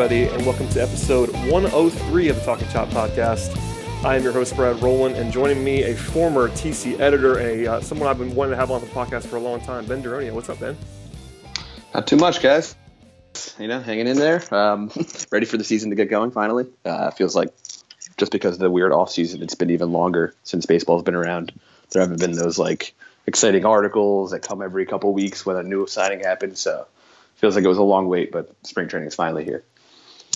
everybody, and welcome to episode 103 of the Talking Chop podcast. I am your host, Brad Rowland, and joining me, a former TC editor, a uh, someone I've been wanting to have on the podcast for a long time, Ben Duronio. What's up, Ben? Not too much, guys. You know, hanging in there. Um, ready for the season to get going finally. Uh, feels like just because of the weird off season, it's been even longer since baseball's been around. There haven't been those like exciting articles that come every couple weeks when a new signing happens. So feels like it was a long wait, but spring training is finally here.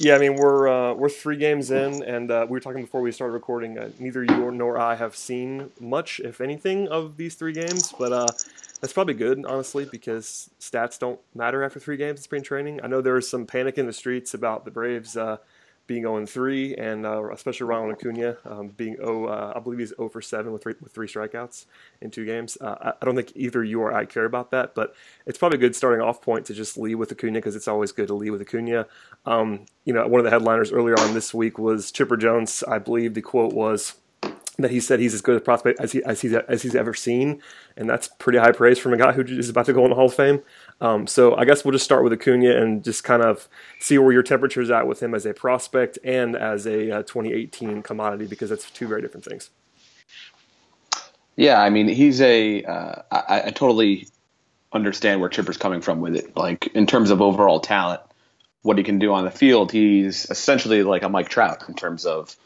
Yeah, I mean we're uh, we're three games in, and uh, we were talking before we started recording. Uh, neither you nor I have seen much, if anything, of these three games, but uh, that's probably good, honestly, because stats don't matter after three games in spring training. I know there was some panic in the streets about the Braves uh, being 0 3, and uh, especially Ronald Acuna um, being 0, uh, I believe he's 0 for 7 with three, with three strikeouts in two games. Uh, I, I don't think either you or I care about that, but it's probably a good starting off point to just lead with Acuna because it's always good to lead with Acuna. Um, you know, one of the headliners earlier on this week was Chipper Jones. I believe the quote was that he said he's as good a prospect as, he, as, he's, as he's ever seen, and that's pretty high praise from a guy who is about to go in the Hall of Fame. Um, so I guess we'll just start with Acuna and just kind of see where your temperature is at with him as a prospect and as a uh, 2018 commodity because that's two very different things. Yeah, I mean, he's a. Uh, I, I totally understand where Chipper's coming from with it. Like in terms of overall talent, what he can do on the field, he's essentially like a Mike Trout in terms of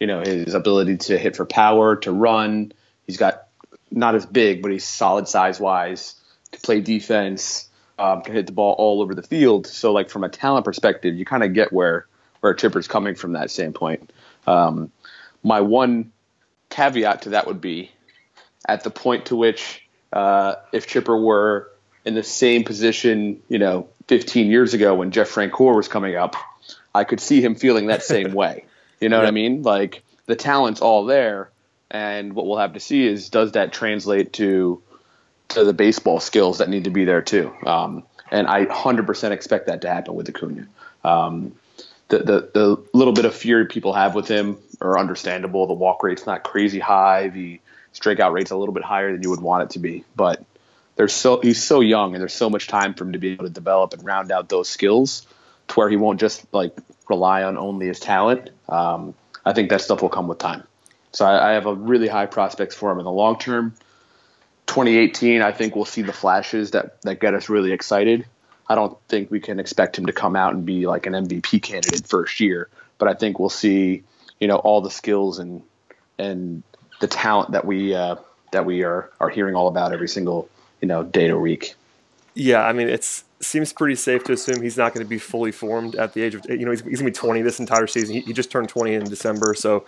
you know his ability to hit for power, to run. He's got not as big, but he's solid size wise to play defense. Um, can hit the ball all over the field. So like from a talent perspective, you kind of get where where Chipper's coming from that standpoint. Um, my one caveat to that would be at the point to which uh, if Chipper were in the same position, you know, 15 years ago when Jeff Francoeur was coming up, I could see him feeling that same way. You know what I mean? Like the talent's all there, and what we'll have to see is does that translate to to the baseball skills that need to be there too. Um, and I 100% expect that to happen with Acuna. Um, the, the the little bit of fear people have with him are understandable. The walk rate's not crazy high. The strikeout rate's a little bit higher than you would want it to be, but there's so he's so young and there's so much time for him to be able to develop and round out those skills to where he won't just like rely on only his talent. Um, I think that stuff will come with time. So I, I have a really high prospects for him in the long term. 2018, I think we'll see the flashes that that get us really excited. I don't think we can expect him to come out and be like an MVP candidate first year, but I think we'll see, you know, all the skills and and the talent that we uh, that we are are hearing all about every single you know day to week. Yeah, I mean, it's seems pretty safe to assume he's not going to be fully formed at the age of you know he's, he's going to be 20 this entire season. He, he just turned 20 in December, so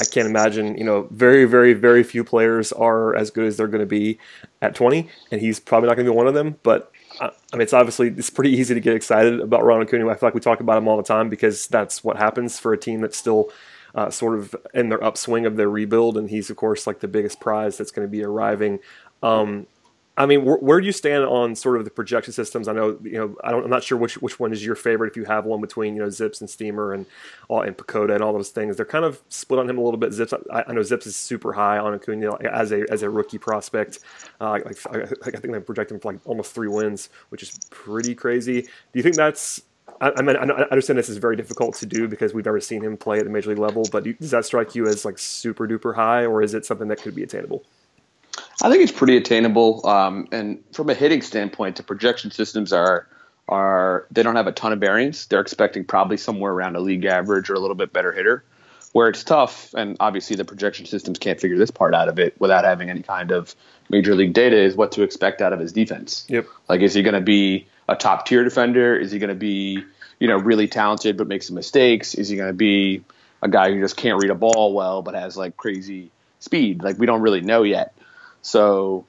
I can't imagine, you know, very, very, very few players are as good as they're going to be at 20, and he's probably not going to be one of them. But uh, I mean, it's obviously it's pretty easy to get excited about Ronald Acuna. I feel like we talk about him all the time because that's what happens for a team that's still uh, sort of in their upswing of their rebuild, and he's of course like the biggest prize that's going to be arriving. Um, I mean, where, where, do you stand on sort of the projection systems? I know, you know, I I'm not sure which which one is your favorite. If you have one between, you know, Zips and Steamer and all and PECOTA and all those things, they're kind of split on him a little bit. Zips, I, I know Zips is super high on Acuna as a as a rookie prospect. Uh, like, I, I think they project him for like almost three wins, which is pretty crazy. Do you think that's I, I mean, I understand this is very difficult to do because we've never seen him play at the major league level. But does that strike you as like super duper high, or is it something that could be attainable? I think it's pretty attainable. Um, and from a hitting standpoint, the projection systems are are they don't have a ton of variance. They're expecting probably somewhere around a league average or a little bit better hitter. Where it's tough, and obviously the projection systems can't figure this part out of it without having any kind of major league data, is what to expect out of his defense. Yep. Like, is he going to be a top tier defender? Is he going to be, you know, really talented but makes some mistakes? Is he going to be a guy who just can't read a ball well but has like crazy speed? Like we don't really know yet. So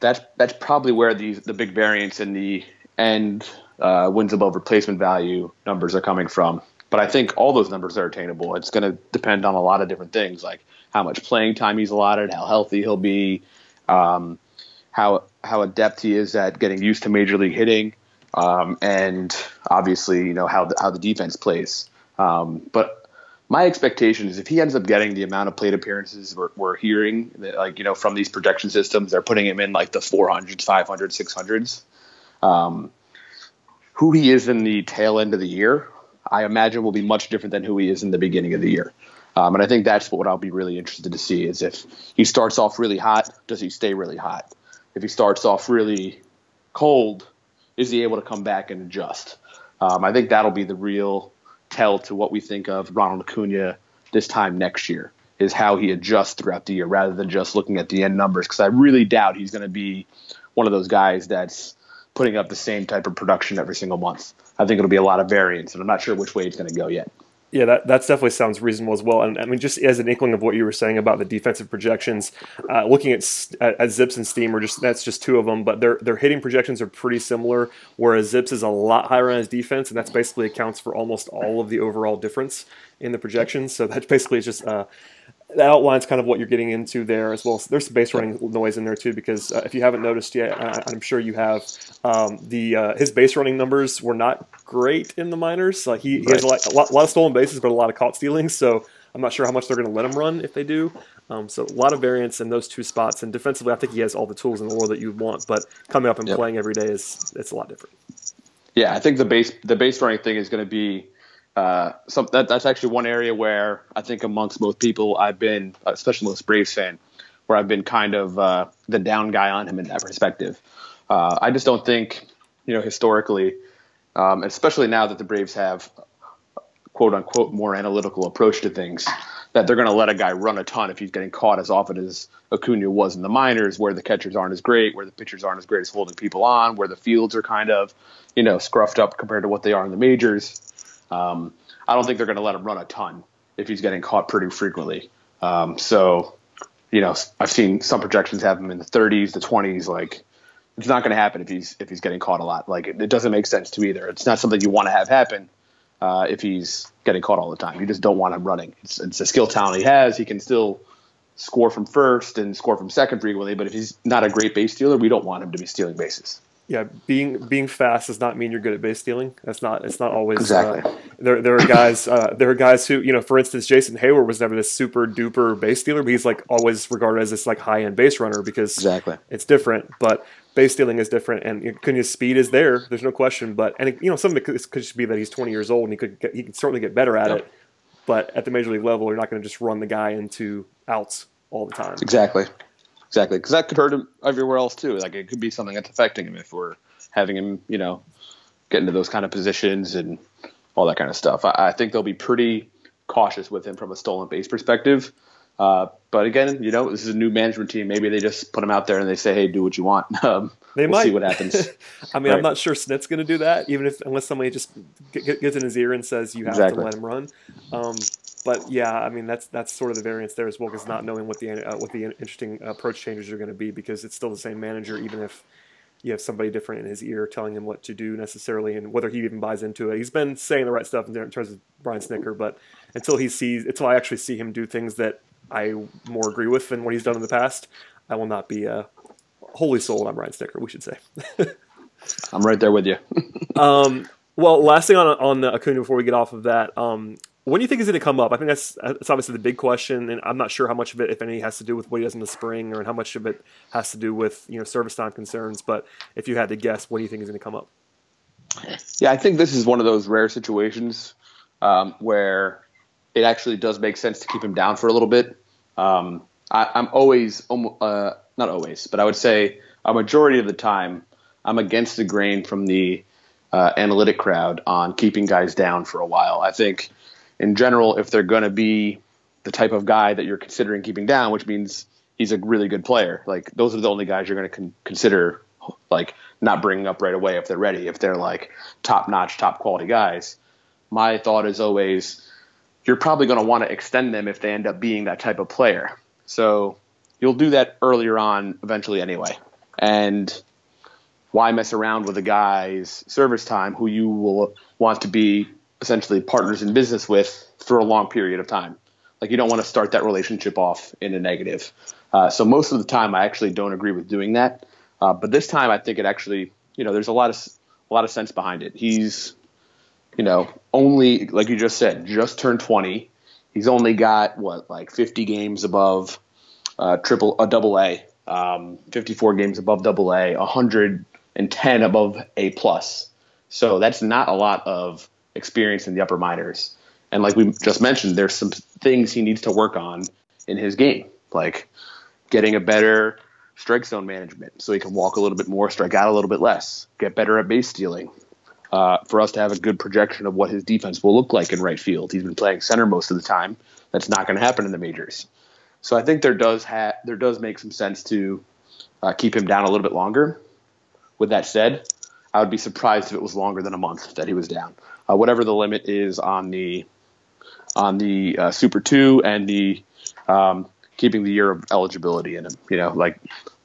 that's that's probably where the the big variance in the end uh, wins above replacement value numbers are coming from. But I think all those numbers are attainable. It's going to depend on a lot of different things, like how much playing time he's allotted, how healthy he'll be, um, how how adept he is at getting used to major league hitting, um, and obviously you know how the, how the defense plays. Um, but my expectation is if he ends up getting the amount of plate appearances we're, we're hearing, like you know from these projection systems, they're putting him in like the 400s, 500s, 600s. who he is in the tail end of the year, I imagine will be much different than who he is in the beginning of the year. Um, and I think that's what I'll be really interested to see is if he starts off really hot, does he stay really hot? If he starts off really cold, is he able to come back and adjust? Um, I think that'll be the real tell to what we think of Ronald Acuna this time next year is how he adjusts throughout the year rather than just looking at the end numbers because I really doubt he's going to be one of those guys that's putting up the same type of production every single month. I think it'll be a lot of variance, and I'm not sure which way it's going to go yet. Yeah, that that definitely sounds reasonable as well. And I mean, just as an inkling of what you were saying about the defensive projections, uh, looking at, at, at Zips and Steam, or just that's just two of them, but their their hitting projections are pretty similar. Whereas Zips is a lot higher on his defense, and that's basically accounts for almost all of the overall difference in the projections. So that basically is just uh, that outlines kind of what you're getting into there as well. So there's some base running noise in there too, because uh, if you haven't noticed yet, I, am sure you have. Um, the uh, his base running numbers were not great in the minors. Like he, he has a lot, a lot, a lot of stolen bases, but a lot of caught stealings. So I'm not sure how much they're going to let him run if they do. Um, so a lot of variance in those two spots. And defensively, I think he has all the tools in the world that you want. But coming up and yep. playing every day is it's a lot different. Yeah, I think the base the base running thing is going to be uh, some, that, that's actually one area where I think amongst most people I've been, especially most Braves fan, where I've been kind of uh, the down guy on him in that perspective. Uh, I just don't think, you know, historically, um, especially now that the Braves have quote unquote more analytical approach to things, that they're going to let a guy run a ton if he's getting caught as often as Acuna was in the minors, where the catchers aren't as great, where the pitchers aren't as great as holding people on, where the fields are kind of, you know, scruffed up compared to what they are in the majors. Um, I don't think they're going to let him run a ton if he's getting caught pretty frequently. Um, so, you know, I've seen some projections have him in the 30s, the 20s. Like, it's not going to happen if he's if he's getting caught a lot. Like, it, it doesn't make sense to either. It's not something you want to have happen uh, if he's getting caught all the time. You just don't want him running. It's, it's a skill talent he has. He can still score from first and score from second frequently. But if he's not a great base stealer, we don't want him to be stealing bases yeah, being being fast does not mean you're good at base stealing. That's not. It's not always uh, exactly. Uh, there there are guys. Uh, there are guys who you know. For instance, Jason Heyward was never this super duper base stealer, but he's like always regarded as this like high end base runner because exactly it's different. But base stealing is different, and Acuna's speed is there. There's no question. But and you know, some of it could, could just be that he's 20 years old and he could get, he could certainly get better at yep. it. But at the major league level, you're not going to just run the guy into outs all the time. Exactly. Exactly, because that could hurt him everywhere else too. Like it could be something that's affecting him if we're having him, you know, get into those kind of positions and all that kind of stuff. I, I think they'll be pretty cautious with him from a stolen base perspective. Uh, but again, you know, this is a new management team. Maybe they just put him out there and they say, "Hey, do what you want." Um, they we'll might see what happens. I mean, right? I'm not sure Snit's going to do that, even if unless somebody just get, gets in his ear and says you have exactly. to let him run. Um, but yeah, I mean that's that's sort of the variance there as well, because not knowing what the uh, what the interesting approach changes are going to be, because it's still the same manager, even if you have somebody different in his ear telling him what to do necessarily and whether he even buys into it. He's been saying the right stuff in terms of Brian Snitker, but until he sees, until I actually see him do things that I more agree with than what he's done in the past, I will not be uh, wholly sold on Brian Snitker. We should say. I'm right there with you. um, well, last thing on on Acuna before we get off of that, um, when do you think is going to come up? I think that's that's obviously the big question, and I'm not sure how much of it, if any, has to do with what he does in the spring, or how much of it has to do with you know service time concerns. But if you had to guess, what do you think is going to come up? Yeah, I think this is one of those rare situations um, where it actually does make sense to keep him down for a little bit. Um, I, am always, uh, not always, but I would say a majority of the time, I'm against the grain from the uh, analytic crowd on keeping guys down for a while. I think in general, if they're going to be the type of guy that you're considering keeping down, which means he's a really good player, like those are the only guys you're going to con- consider like not bringing up right away if they're ready, if they're like top notch, top quality guys. My thought is always you're probably going to want to extend them if they end up being that type of player. So you'll do that earlier on eventually anyway. And why mess around with a guy's service time who you will want to be essentially partners in business with for a long period of time? Like you don't want to start that relationship off in a negative. Uh, so most of the time, I actually don't agree with doing that. Uh, but this time, I think it actually, you know, there's a lot of a lot of sense behind it. He's, you know, only like you just said, just turned 20. He's only got what like 50 games above uh, triple a double A, um, 54 games above double A, 110 above A plus. So that's not a lot of experience in the upper minors. And like we just mentioned, there's some things he needs to work on in his game, like getting a better strike zone management so he can walk a little bit more, strike out a little bit less, get better at base stealing. Uh, for us to have a good projection of what his defense will look like in right field. He's been playing center most of the time. That's not going to happen in the majors. So I think there does ha- there does make some sense to uh, keep him down a little bit longer. With that said, I would be surprised if it was longer than a month that he was down. Uh, whatever the limit is on the on the uh, Super Two and the um, keeping the year of eligibility in him. You know, like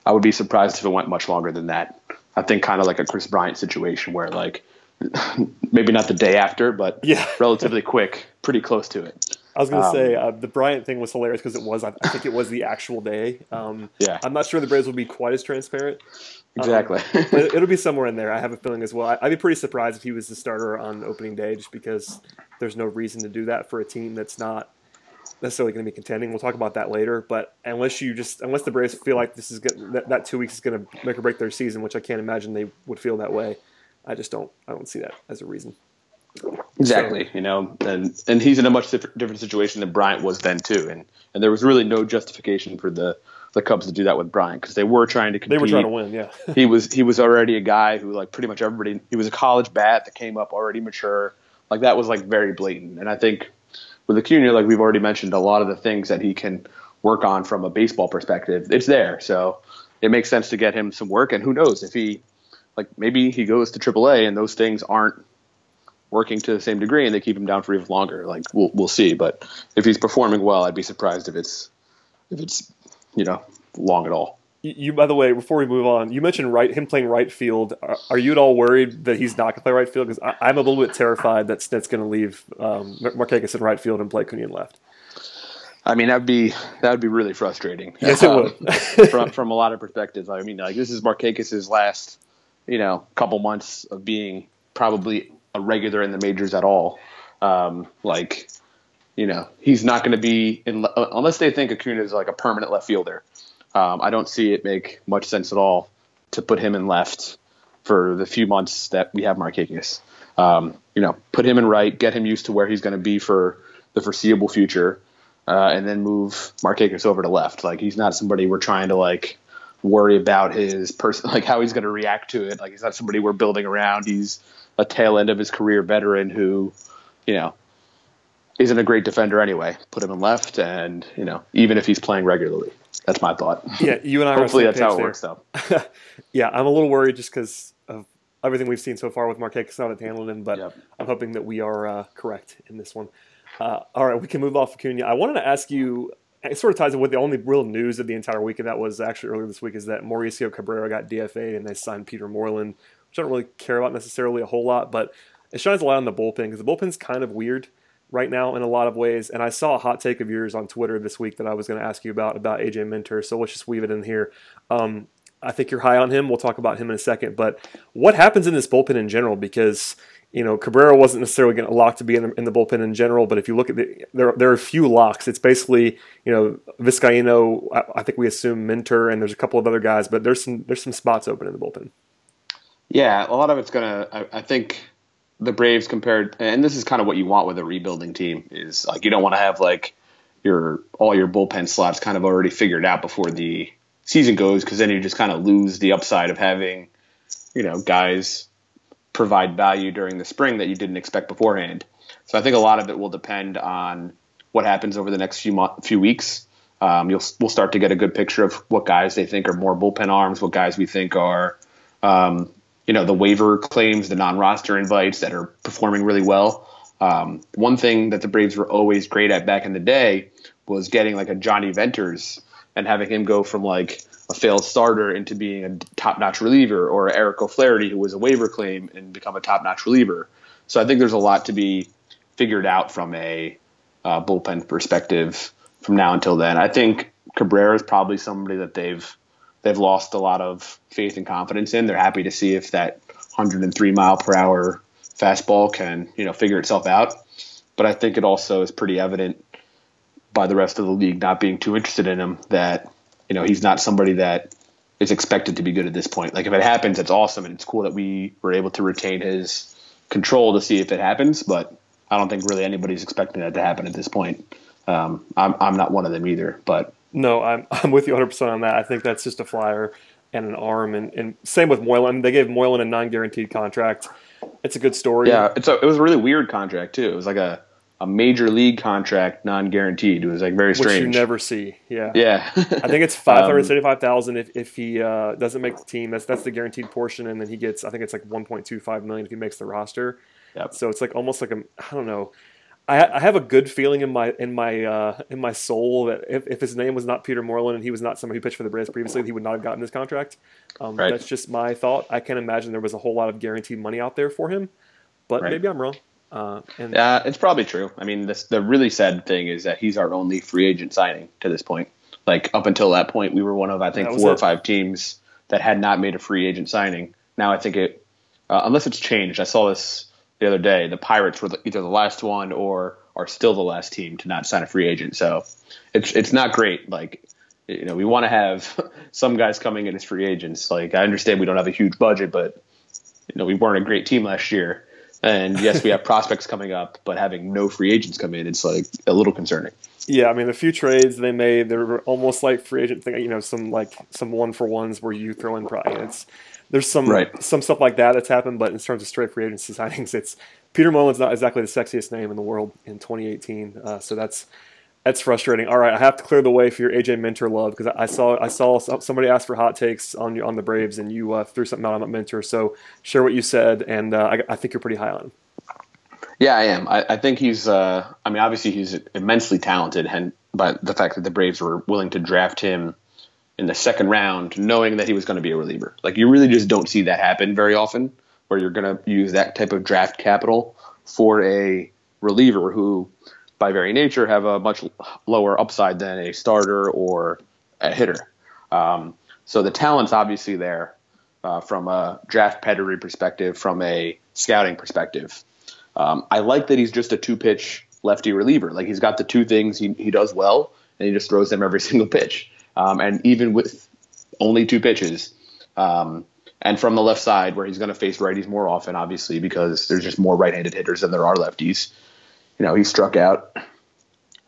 I would be surprised if it went much longer than that. I think kind of like a Kris Bryant situation where like maybe not the day after, but Yeah. relatively quick, pretty close to it. I was going to Um, say uh, the Bryant thing was hilarious because it was. I, think it was the actual day. Um, Yeah. I'm not sure the Braves will be quite as transparent. Um, exactly. but it'll be somewhere in there. I have a feeling as well. I'd be pretty surprised if he was the starter on opening day, just because there's no reason to do that for a team that's not necessarily going to be contending. We'll talk about that later. But unless you just unless the Braves feel like this is that, that two weeks is going to make or break their season, which I can't imagine they would feel that way. I just don't. I don't see that as a reason. Exactly, you know, and and he's in a much different, different situation than Bryant was then too, and and there was really no justification for the the Cubs to do that with Bryant because they were trying to compete. They were trying to win. Yeah. he was he was already a guy who like pretty much everybody. He was a college bat that came up already mature. Like that was like very blatant, and I think with Acuna, like we've already mentioned, a lot of the things that he can work on from a baseball perspective, it's there. So it makes sense to get him some work, and who knows if he like maybe he goes to AAA and those things aren't working to the same degree and they keep him down for even longer. Like we'll we'll see. But if he's performing well, I'd be surprised if it's if it's you know long at all. You, by the way, before we move on, you mentioned right him playing right field. Are, are you at all worried that he's not going to play right field? Because I'm a little bit terrified that Snit's going to leave um, Markakis in right field and play Cunha in left. I mean, that'd be that would be really frustrating. Yes, it Um, would. from from a lot of perspectives. I mean, like this is Markakis' last, you know, couple months of being probably a regular in the majors at all. Um, like, you know, he's not going to be in uh, unless they think Acuna is like a permanent left fielder. Um, I don't see it make much sense at all to put him in left for the few months that we have Markakis. Um, you know, put him in right, get him used to where he's going to be for the foreseeable future, uh, and then move Markakis over to left. Like he's not somebody we're trying to like worry about his person, like how he's going to react to it. Like he's not somebody we're building around. He's a tail end of his career veteran who, you know, isn't a great defender anyway. Put him in left, and you know, even if he's playing regularly, that's my thought. Yeah, you and I. Hopefully, that's how it there. works, though. Yeah, I'm a little worried just because of everything we've seen so far with Markakis not at handling but Yep. I'm hoping that we are uh, correct in this one. Uh, all right, we can move off Acuna. I wanted to ask you. It sort of ties in with the only real news of the entire week, and that was actually earlier this week, is that Mauricio Cabrera got DFA'd and they signed Peter Moylan, which I don't really care about necessarily a whole lot, but it shines a light on the bullpen because the bullpen's kind of weird right now in a lot of ways. And I saw a hot take of yours on Twitter this week that I was going to ask you about about AJ Minter. So let's just weave it in here. Um, I think you're high on him. We'll talk about him in a second. But what happens in this bullpen in general? Because you know Cabrera wasn't necessarily going to lock to be in the, in the bullpen in general. But if you look at the there, there are a few locks. It's basically you know Vizcaino. I, I think we assume Minter, and there's a couple of other guys. But there's some there's some spots open in the bullpen. Yeah, a lot of it's gonna. I, I think the Braves compared, and this is kind of what you want with a rebuilding team is like you don't want to have like your all your bullpen slots kind of already figured out before the season goes because then you just kind of lose the upside of having you know guys provide value during the spring that you didn't expect beforehand. So I think a lot of it will depend on what happens over the next few mo- few weeks. Um, you'll we'll start to get a good picture of what guys they think are more bullpen arms, what guys we think are um, you know, the waiver claims, the non-roster invites that are performing really well. Um, one thing that the Braves were always great at back in the day was getting like a Jonny Venters and having him go from like a failed starter into being a top-notch reliever, or Eric O'Flaherty, who was a waiver claim and become a top-notch reliever. So I think there's a lot to be figured out from a uh, bullpen perspective from now until then. I think Cabrera is probably somebody that they've they've lost a lot of faith and confidence in. They're happy to see if that 103 mile per hour fastball can you know figure itself out. But I think it also is pretty evident by the rest of the league not being too interested in him that you know he's not somebody that is expected to be good at this point. Like if it happens, it's awesome and it's cool that we were able to retain his control to see if it happens. But I don't think really anybody's expecting that to happen at this point. Um, I'm I'm not one of them either. But no, I'm I'm with you 100 percent on that. I think that's just a flyer and an arm, and, and same with Moylan. They gave Moylan a non-guaranteed contract. It's a good story. Yeah, it's a, it was a really weird contract too. It was like a a major league contract, non-guaranteed. It was like very strange. Which you never see. Yeah. Yeah. I think it's five hundred seventy-five thousand if, if he uh, doesn't make the team. That's that's the guaranteed portion, and then he gets. I think it's like one point two five million if he makes the roster. Yep. So it's like almost like a I don't know. I, I have a good feeling in my in my uh, in my soul that if, if his name was not Peter Moylan and he was not somebody who pitched for the Braves previously, he would not have gotten this contract. Um, Right. That's just my thought. I can't imagine there was a whole lot of guaranteed money out there for him, but Right. maybe I'm wrong. Uh, and Yeah, it's probably true. I mean, this, the really sad thing is that he's our only free agent signing to this point. Like up until that point, we were one of I think four or five teams that had not made a free agent signing. Now I think it, uh, unless it's changed. I saw this the other day. The Pirates were the, either the last one or are still the last team to not sign a free agent. So it's it's not great. Like you know, we want to have some guys coming in as free agents. Like I understand we don't have a huge budget, but you know we weren't a great team last year. And yes, we have prospects coming up, but having no free agents come in, it's like a little concerning. Yeah, I mean the few trades they made, they were almost like free agent thing. You know, some like some one for ones where you throw in it's there's some Right. some stuff like that that's happened, but in terms of straight free agency signings, it's Peter Moylan not exactly the sexiest name in the world in 2018. Uh, so that's that's frustrating. All right, I have to clear the way for your AJ Minter love because I saw I saw somebody ask for hot takes on your- on the Braves and you uh, threw something out on Mentor. So share what you said, and uh, I, I think you're pretty high on him. Yeah, I am. I, I think he's. Uh, I mean, obviously he's immensely talented, and but the fact that the Braves were willing to draft him in the second round, knowing that he was going to be a reliever, like you really just don't see that happen very often, where you're going to use that type of draft capital for a reliever who, by very nature, have a much lower upside than a starter or a hitter. Um, so the talent's obviously there uh, from a draft pedigree perspective, from a scouting perspective. Um, I like that he's just a two pitch lefty reliever. Like he's got the two things he, he does well, and he just throws them every single pitch. Um, and even with only two pitches, um, and from the left side where he's going to face righties more often, obviously because there's just more right-handed hitters than there are lefties. You know, he struck out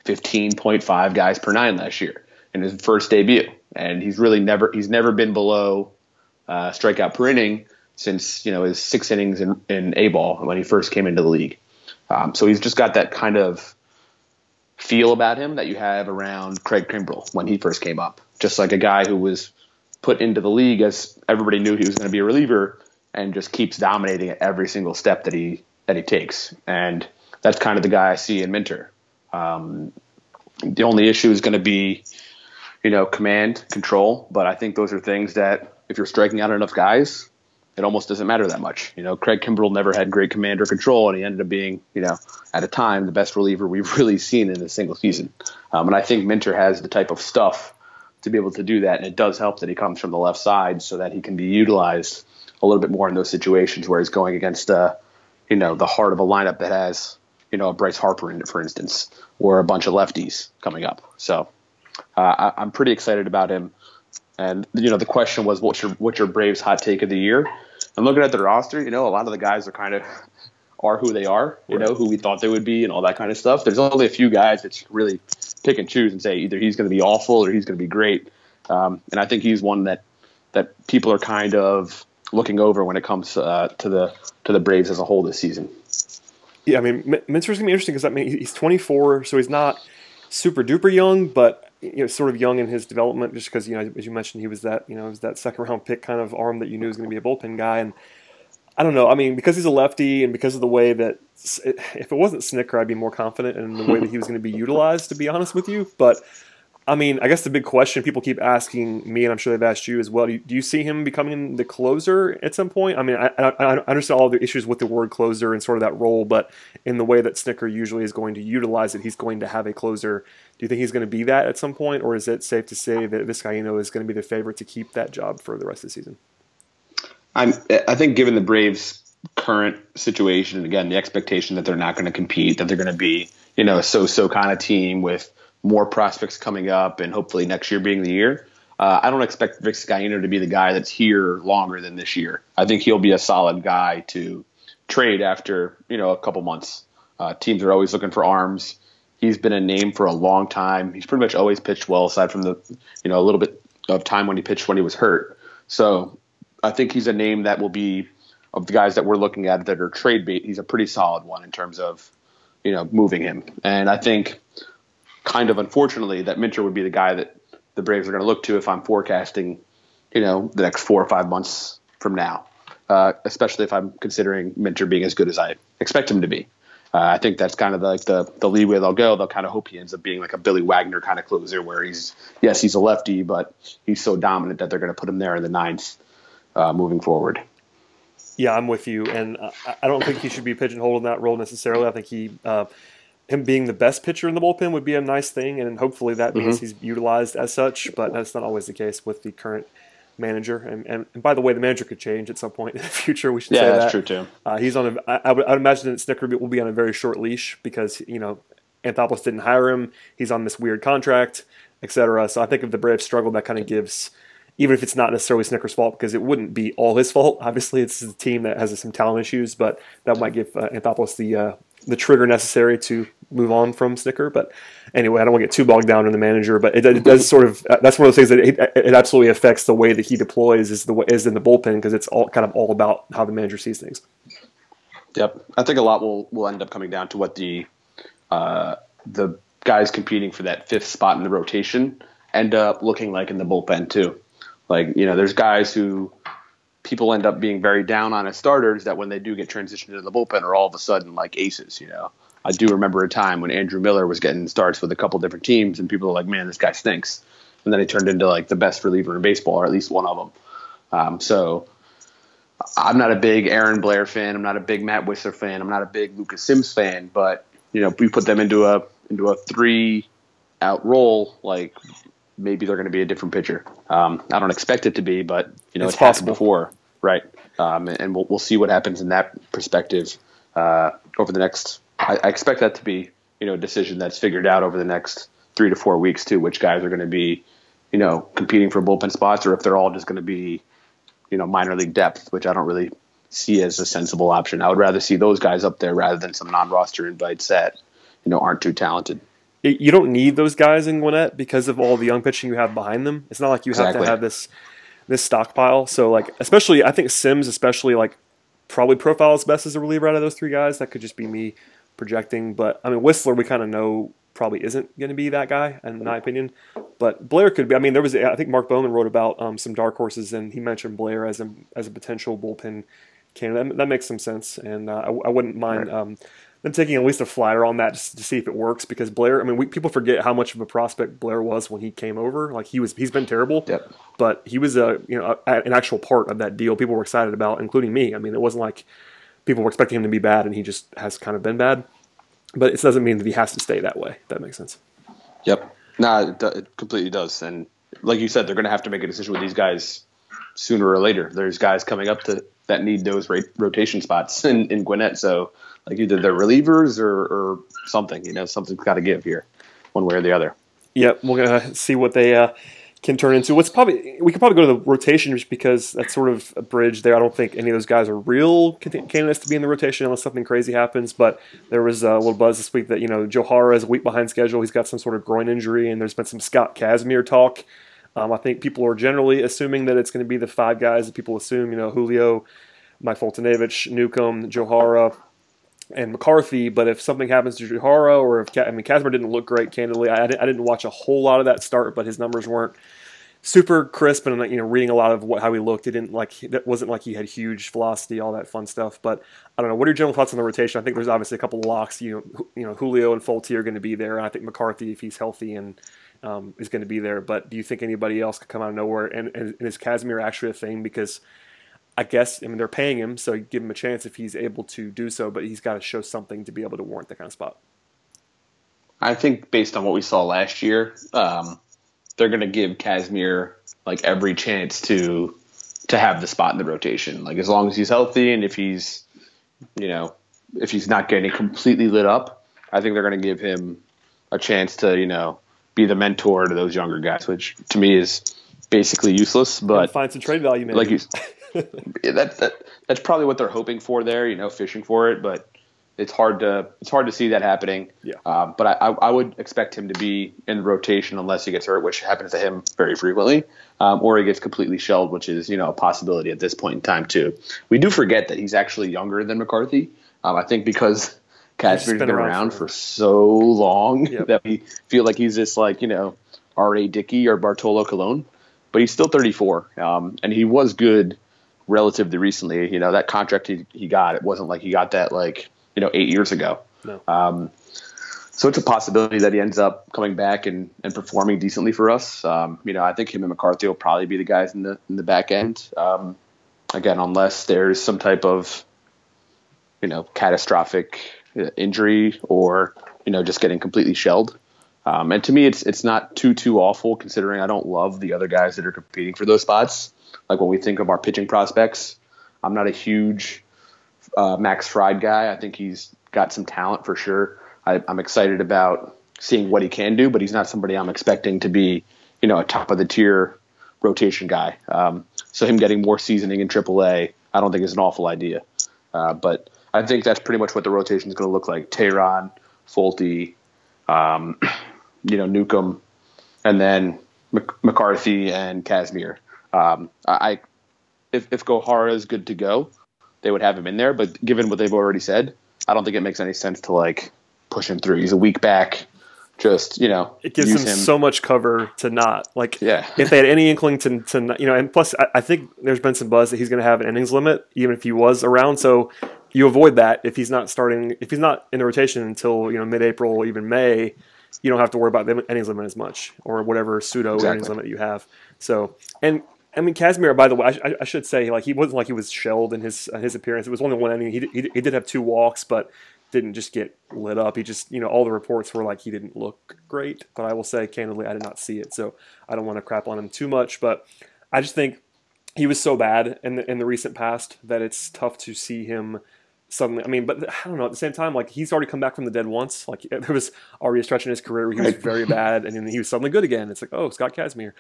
15.5 guys per nine last year in his first debut, and he's really never he's never been below uh, strikeout per inning since you know his six innings in, in A ball when he first came into the league. Um, so he's just got that kind of feel about him that you have around Craig Kimbrel when he first came up. Just like a guy who was put into the league as everybody knew he was going to be a reliever and just keeps dominating at every single step that he that he takes. And that's kind of the guy I see in Minter. Um, the only issue is going to be, you know, command, control. But I think those are things that if you're striking out enough guys, it almost doesn't matter that much. You know, Craig Kimbrel never had great command or control, and he ended up being, you know, at a time the best reliever we've really seen in a single season. Um, and I think Minter has the type of stuff to be able to do that, and it does help that he comes from the left side so that he can be utilized a little bit more in those situations where he's going against, uh, you know, the heart of a lineup that has, you know, a Bryce Harper in it, for instance, or a bunch of lefties coming up. So uh, I, I'm pretty excited about him. And you know, the question was, what's your what's your Braves hot take of the year? And looking at the roster, you know, a lot of the guys are kind of are who they are, you know, who we thought they would be, and all that kind of stuff. There's only a few guys that really pick and choose and say either he's going to be awful or he's going to be great. Um, and I think he's one that that people are kind of looking over when it comes uh, to the to the Braves as a whole this season. Yeah, I mean, M- Minter's gonna be interesting because I mean he's 24, so he's not super duper young, but you know sort of young in his development, just because you know as you mentioned he was that you know was that second round pick kind of arm that you knew was going to be a bullpen guy, and I don't know. I mean, because he's a lefty and because of the way that if it wasn't Snitker, I'd be more confident in the way that he was going to be utilized. To be honest with you, but I mean, I guess the big question people keep asking me, and I'm sure they've asked you as well. Do you, do you see him becoming the closer at some point? I mean, I, I, I, understand all the issues with the word closer and sort of that role, but in the way that Snitker usually is going to utilize it, he's going to have a closer. Do you think he's going to be that at some point, or is it safe to say that Vizcaino is going to be the favorite to keep that job for the rest of the season? I'm, I think, given the Braves' current situation, and again, the expectation that they're not going to compete, that they're going to be, you know, a so-so kind of team with more prospects coming up, and hopefully next year being the year. Uh, I don't expect Vizcaino to be the guy that's here longer than this year. I think he'll be a solid guy to trade after you know a couple months. Uh, teams are always looking for arms. He's been a name for a long time. He's pretty much always pitched well, aside from the you know a little bit of time when he pitched when he was hurt. So I think he's a name that will be of the guys that we're looking at that are trade bait. He's a pretty solid one in terms of you know moving him. And I think kind of unfortunately that Minter would be the guy that the Braves are going to look to if I'm forecasting you know the next four or five months from now. Uh, especially if I'm considering Minter being as good as I expect him to be. Uh, I think that's kind of like the the leeway they'll go. They'll kind of hope he ends up being like a Billy Wagner kind of closer, where he's yes he's a lefty, but he's so dominant that they're going to put him there in the ninth uh, moving forward. Yeah, I'm with you, and I don't think he should be pigeonholed in that role necessarily. I think he, uh, him being the best pitcher in the bullpen would be a nice thing, and hopefully that means mm-hmm. he's utilized as such. But that's not always the case with the current manager. And, and, and, by the way, the manager could change at some point in the future. We should yeah, say that's that. true too. Uh, he's on a. I, I would, I would imagine that Snitker will be on a very short leash because you know Anthopoulos didn't hire him. He's on this weird contract, etc. So I think if the Braves struggle, that kind of gives even if it's not necessarily Snitker's fault, because it wouldn't be all his fault. Obviously, it's the team that has some talent issues, but that might give uh, Anthopoulos the uh, the trigger necessary to move on from Snitker. But anyway, I don't want to get too bogged down in the manager, but it, it does sort of uh, that's one of those things that it, it, absolutely affects the way that he deploys is the is in the bullpen because it's all kind of all about how the manager sees things. Yep, I think a lot will will end up coming down to what the uh, the guys competing for that fifth spot in the rotation end up looking like in the bullpen too. Like, you know, there's guys who people end up being very down on as starters that when they do get transitioned into the bullpen are all of a sudden like aces, you know. I do remember a time when Andrew Miller was getting starts with a couple different teams and people are like, man, this guy stinks. And then he turned into like the best reliever in baseball, or at least one of them. Um, so I'm not a big Aaron Blair fan. I'm not a big Matt Wisler fan. I'm not a big Lucas Sims fan. But you know, we put them into a into a three out role. Like maybe they're going to be a different pitcher. Um, I don't expect it to be, but you know, it's, it's possible before, right? Um, and we'll, we'll see what happens in that perspective uh, over the next. I, I, expect that to be you know a decision that's figured out over the next three to four weeks too. Which guys are going to be you know competing for bullpen spots, or if they're all just going to be you know minor league depth, which I don't really see as a sensible option. I would rather see those guys up there rather than some non-roster invites that you know aren't too talented you don't need those guys in Gwinnett because of all the young pitching you have behind them. It's not like you exactly. have to have this this stockpile. So like especially I think Sims especially like probably profiles best as a reliever out of those three guys. That could just be me projecting, but I mean Wisler we kind of know probably isn't going to be that guy in my opinion. But Blair could be. I mean there was I think Mark Bowman wrote about um, some dark horses and he mentioned Blair as a as a potential bullpen candidate. That, that makes some sense, and uh, I, I, wouldn't mind. Right. Um, them taking at least a flyer on that just to see if it works because Blair. I mean, we, people forget how much of a prospect Blair was when he came over. Like he was, he's been terrible, yep. but he was a you know a, an actual part of that deal. People were excited about, including me. I mean, it wasn't like people were expecting him to be bad and he just has kind of been bad. But it doesn't mean that he has to stay that way. that makes sense. Yep. No, it, it completely does. And like you said, they're going to have to make a decision with these guys sooner or later. There's guys coming up to that need those rotation spots in, in Gwinnett. So like either they're relievers or, or something. You know, something's got to give here, one way or the other. Yep, we're gonna see what they uh, can turn into. What's probably we could probably go to the rotation just because that's sort of a bridge there. I don't think any of those guys are real candidates to be in the rotation unless something crazy happens. But there was a little buzz this week that you know Johara is a week behind schedule. He's got some sort of groin injury, and there's been some Scott Kazmir talk. Um, I think people are generally assuming that it's going to be the five guys that people assume. You know, Julio, Mike Foltynewicz, Newcomb, Johara, and McCarthy. But if something happens to Johara or if I mean Kazmir didn't look great, candidly, I, I didn't watch a whole lot of that start, but his numbers weren't super crisp and you know reading a lot of what how he looked. It didn't like that wasn't like he had huge velocity, all that fun stuff. But I don't know. What are your general thoughts on the rotation? I think there's obviously a couple of locks. You know, you know Julio and Folty are going to be there, and I think McCarthy, if he's healthy and um, is going to be there. But do you think anybody else could come out of nowhere? And, and, and is Kazmir actually a thing? Because I guess I mean they're paying him, so give him a chance if he's able to do so. But he's got to show something to be able to warrant that kind of spot. I think based on what we saw last year, um, they're going to give Kazmir like every chance to to have the spot in the rotation. Like as long as he's healthy and if he's you know if he's not getting completely lit up, I think they're going to give him a chance to you know be the mentor to those younger guys, which to me is basically useless. But and find some trade value, maybe. like you, that, that that's probably what they're hoping for there. You know, fishing for it, but it's hard to it's hard to see that happening. Yeah. Um, but I, I would expect him to be in rotation unless he gets hurt, which happens to him very frequently, um, or he gets completely shelled, which is you know a possibility at this point in time too. We do forget that he's actually younger than McCarthy. Um, I think because Kazmir's been, been, around, around for, so long yep. that we feel like he's just like you know R.A. Dickey or Bartolo Colon, but he's still 34, um, and he was good relatively recently. You know that contract he, he got, it wasn't like he got that like you know eight years ago. No. Um, so it's a possibility that he ends up coming back and, and performing decently for us. Um, you know, I think him and McCarthy will probably be the guys in the in the back end. Um, again, unless there's some type of you know catastrophic injury or you know just getting completely shelled. Um, and to me, it's it's not too too awful considering I don't love the other guys that are competing for those spots. Like when we think of our pitching prospects, I'm not a huge uh, Max Fried guy. I think he's got some talent for sure. I, I'm excited about seeing what he can do, but he's not somebody I'm expecting to be, you know, a top of the tier rotation guy. Um, so him getting more seasoning in AAA, I don't think is an awful idea. Uh, but I think that's pretty much what the rotation is going to look like. Teheran, Folty, um, you know, Newcomb, and then McCarthy and Kazmir. Um, I, if, if Gohara is good to go, they would have him in there. But given what they've already said, I don't think it makes any sense to like push him through. He's a week back. Just you know, it gives him, him, so much cover to not like. Yeah. if they had any inkling to, to you know, and plus I, I think there's been some buzz that he's going to have an innings limit even if he was around. So you avoid that if he's not starting if he's not in the rotation until you know mid-April, even May. You don't have to worry about the innings limit as much or whatever pseudo exactly. innings limit you have. So and I mean, Kazmir. By the way, I, I, should say, like he wasn't like he was shelled in his uh, his appearance. It was only one inning. He, he he did have two walks, but didn't just get lit up. He just, you know, all the reports were like he didn't look great. But I will say, candidly, I did not see it, so I don't want to crap on him too much. But I just think he was so bad in the in the recent past that it's tough to see him suddenly. I mean, but I don't know. At the same time, like he's already come back from the dead once. Like there was already a stretch in his career where he was very bad, and then he was suddenly good again. It's like, oh, Scott Kazmir,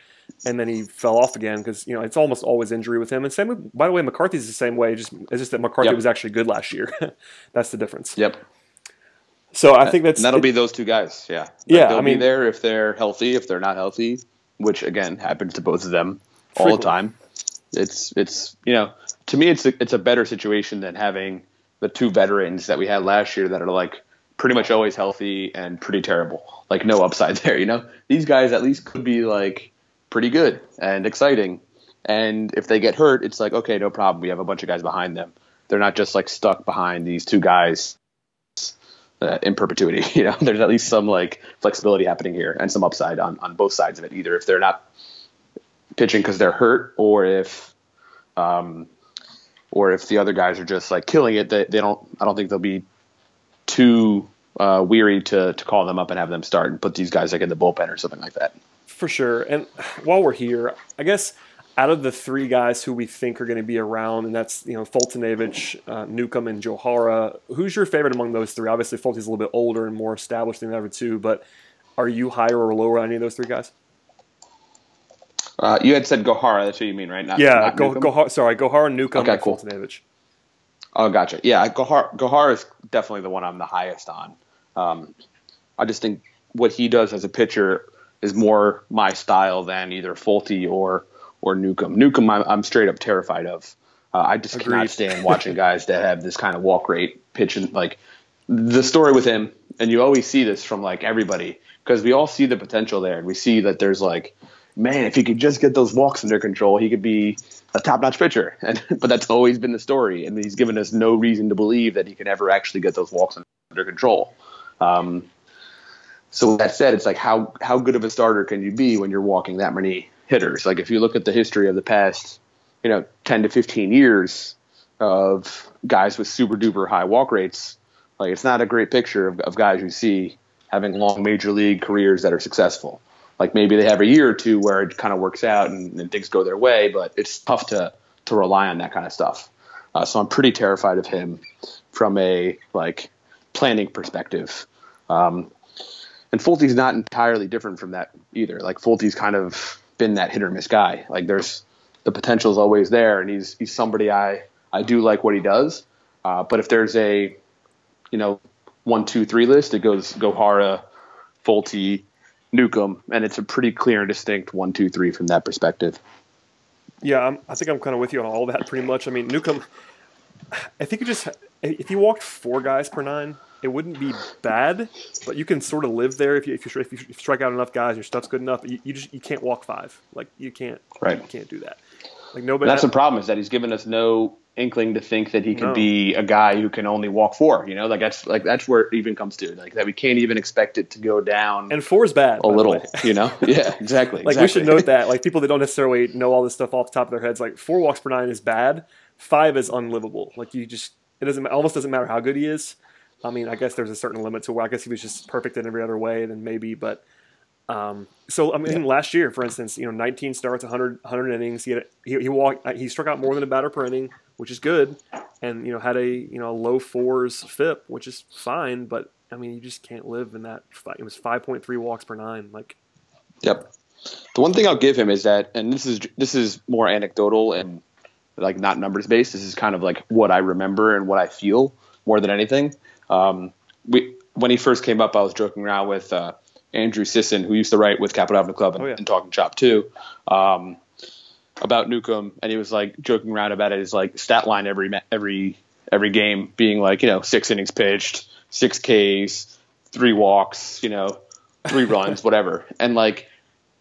and then he fell off again because you know it's almost always injury with him. And same with, by the way, McCarthy's the same way. Just it's just that McCarthy yep. was actually good last year. that's the difference. Yep. So I think that's and that'll it, be those two guys. Yeah. Like yeah. They'll I mean, be there if they're healthy. If they're not healthy, which again happens to both of them all the time. It's it's you know to me it's a, it's a better situation than having the two veterans that we had last year that are like pretty much always healthy and pretty terrible. Like no upside there, you know? These guys at least could be like pretty good and exciting. And if they get hurt, it's like, okay, no problem. We have a bunch of guys behind them. They're not just like stuck behind these two guys uh, in perpetuity. You know, there's at least some like flexibility happening here and some upside on, on both sides of it, either if they're not pitching because they're hurt or if um, or if the other guys are just like killing it, they, they don't. I don't think they'll be too uh, weary to to call them up and have them start and put these guys like in the bullpen or something like that. For sure. And while we're here, I guess out of the three guys who we think are going to be around, and that's you know Foltynewicz, uh, Newcomb, and Johara, who's your favorite among those three? Obviously, Folty's a little bit older and more established than the other two, but are you higher or lower on any of those three guys? Uh, you had said Gohara. That's what you mean, right? Not, yeah, not Go, Gohara. Sorry, Gohara, Newcomb, okay, cool. Oh, gotcha. Yeah, Gohara, Gohara is definitely the one I'm the highest on. Um, I just think what he does as a pitcher is more my style than either Folty or or Newcomb. Newcomb, I'm, I'm straight up terrified of. Uh, I just Agreed. cannot stand watching guys that have this kind of walk rate, pitching like the story with him, and you always see this from like everybody because we all see the potential there, and we see that there's like, man, if he could just get those walks under control, he could be a top-notch pitcher. And but that's always been the story, and he's given us no reason to believe that he can ever actually get those walks under control. Um, so with that said, it's like how how good of a starter can you be when you're walking that many hitters? Like if you look at the history of the past, you know, 10 to 15 years of guys with super duper high walk rates, like it's not a great picture of, of guys you see having long major league careers that are successful. Like maybe they have a year or two where it kind of works out and, and things go their way, but it's tough to to rely on that kind of stuff. Uh, so I'm pretty terrified of him from a like planning perspective. Um, and Folty's not entirely different from that either. Like Folty's kind of been that hit or miss guy. Like there's the potential is always there, and he's he's somebody I I do like what he does. Uh, but if there's a you know one two three list, it goes Gohara, Newcomb, and it's a pretty clear and distinct one two three from that perspective. Yeah, I'm, i think I'm kind of with you on all that pretty much. I mean, Newcomb, I think you just if you walked four guys per nine, it wouldn't be bad, but you can sort of live there if you if you, if you strike out enough guys, your stuff's good enough. You, you just you can't walk five. Like you can't right. You can't do that. Like nobody. That's the problem is that he's given us no inkling to think that he could no. be a guy who can only walk four. You know, like that's like that's where it even comes to like that we can't even expect it to go down. And four is bad a little. You know, yeah, exactly. like exactly. we should note that like people that don't necessarily know all this stuff off the top of their heads, like four walks per nine is bad. Five is unlivable. Like you just it doesn't almost doesn't matter how good he is. I mean, I guess there's a certain limit to where I guess he was just perfect in every other way, then maybe, but. Um, so I mean, yeah. last year, for instance, you know, 19 starts, 100, 100 innings. He, had, he he walked, he struck out more than a batter per inning, which is good, and you know had a you know low fours FIP, which is fine. But I mean, you just can't live in that. It was 5.3 walks per nine. Like, yep. The one thing I'll give him is that, and this is this is more anecdotal and like not numbers based. This is kind of like what I remember and what I feel more than anything. Um, we when he first came up, I was joking around with uh, Andrew Sisson, who used to write with Capitol Avenue Club and, oh, yeah. and Talking Chop too, um, about Newcomb, and he was like joking around about it. His like stat line every every every game being like you know six innings pitched, six Ks, three walks, you know, three runs, whatever, and like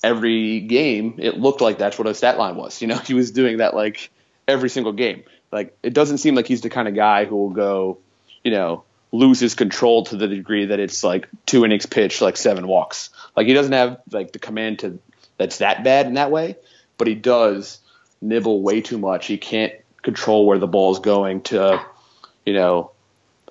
every game, it looked like that's what a stat line was. You know, he was doing that like every single game. Like it doesn't seem like he's the kind of guy who will go, you know, loses control to the degree that it's like two innings pitched, like seven walks. Like he doesn't have like the command to that's that bad in that way, but he does nibble way too much. He can't control where the ball is going to, you know,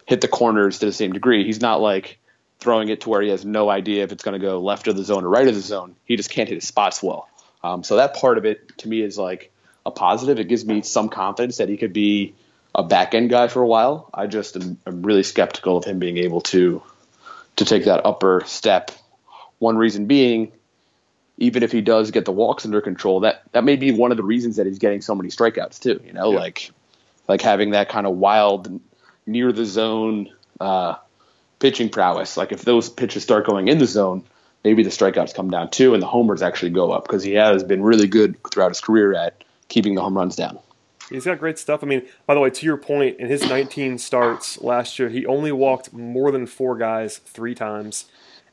hit the corners to the same degree. He's not like throwing it to where he has no idea if it's going to go left of the zone or right of the zone. He just can't hit his spots well. Um, so that part of it to me is like a positive. It gives me some confidence that he could be a back end guy for a while. I just am, am, really skeptical of him being able to to take that upper step. One reason being, even if he does get the walks under control, that that may be one of the reasons that he's getting so many strikeouts too. You know, yeah. like like having that kind of wild near the zone uh, pitching prowess. Like if those pitches start going in the zone, maybe the strikeouts come down too, and the homers actually go up because he has been really good throughout his career at keeping the home runs down. He's got great stuff. I mean, by the way, to your point, in his 19 starts last year, he only walked more than four guys three times,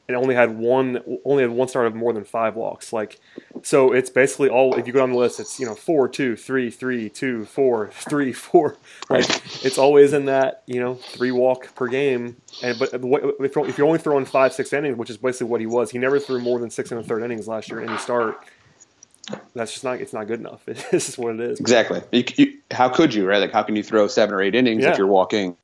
and only had one only had one start of more than five walks. Like, so it's basically all. If you go down the list, it's you know four, two, three, three, two, four, three, four. Like, it's always in that you know three walk per game. And but if you're only throwing five, six innings, which is basically what he was, he never threw more than six and a third innings last year in any start that's just not it's not good enough. This is what it is. Exactly. You, you, how could you, right? Like, how can you throw seven or eight innings yeah. if you're walking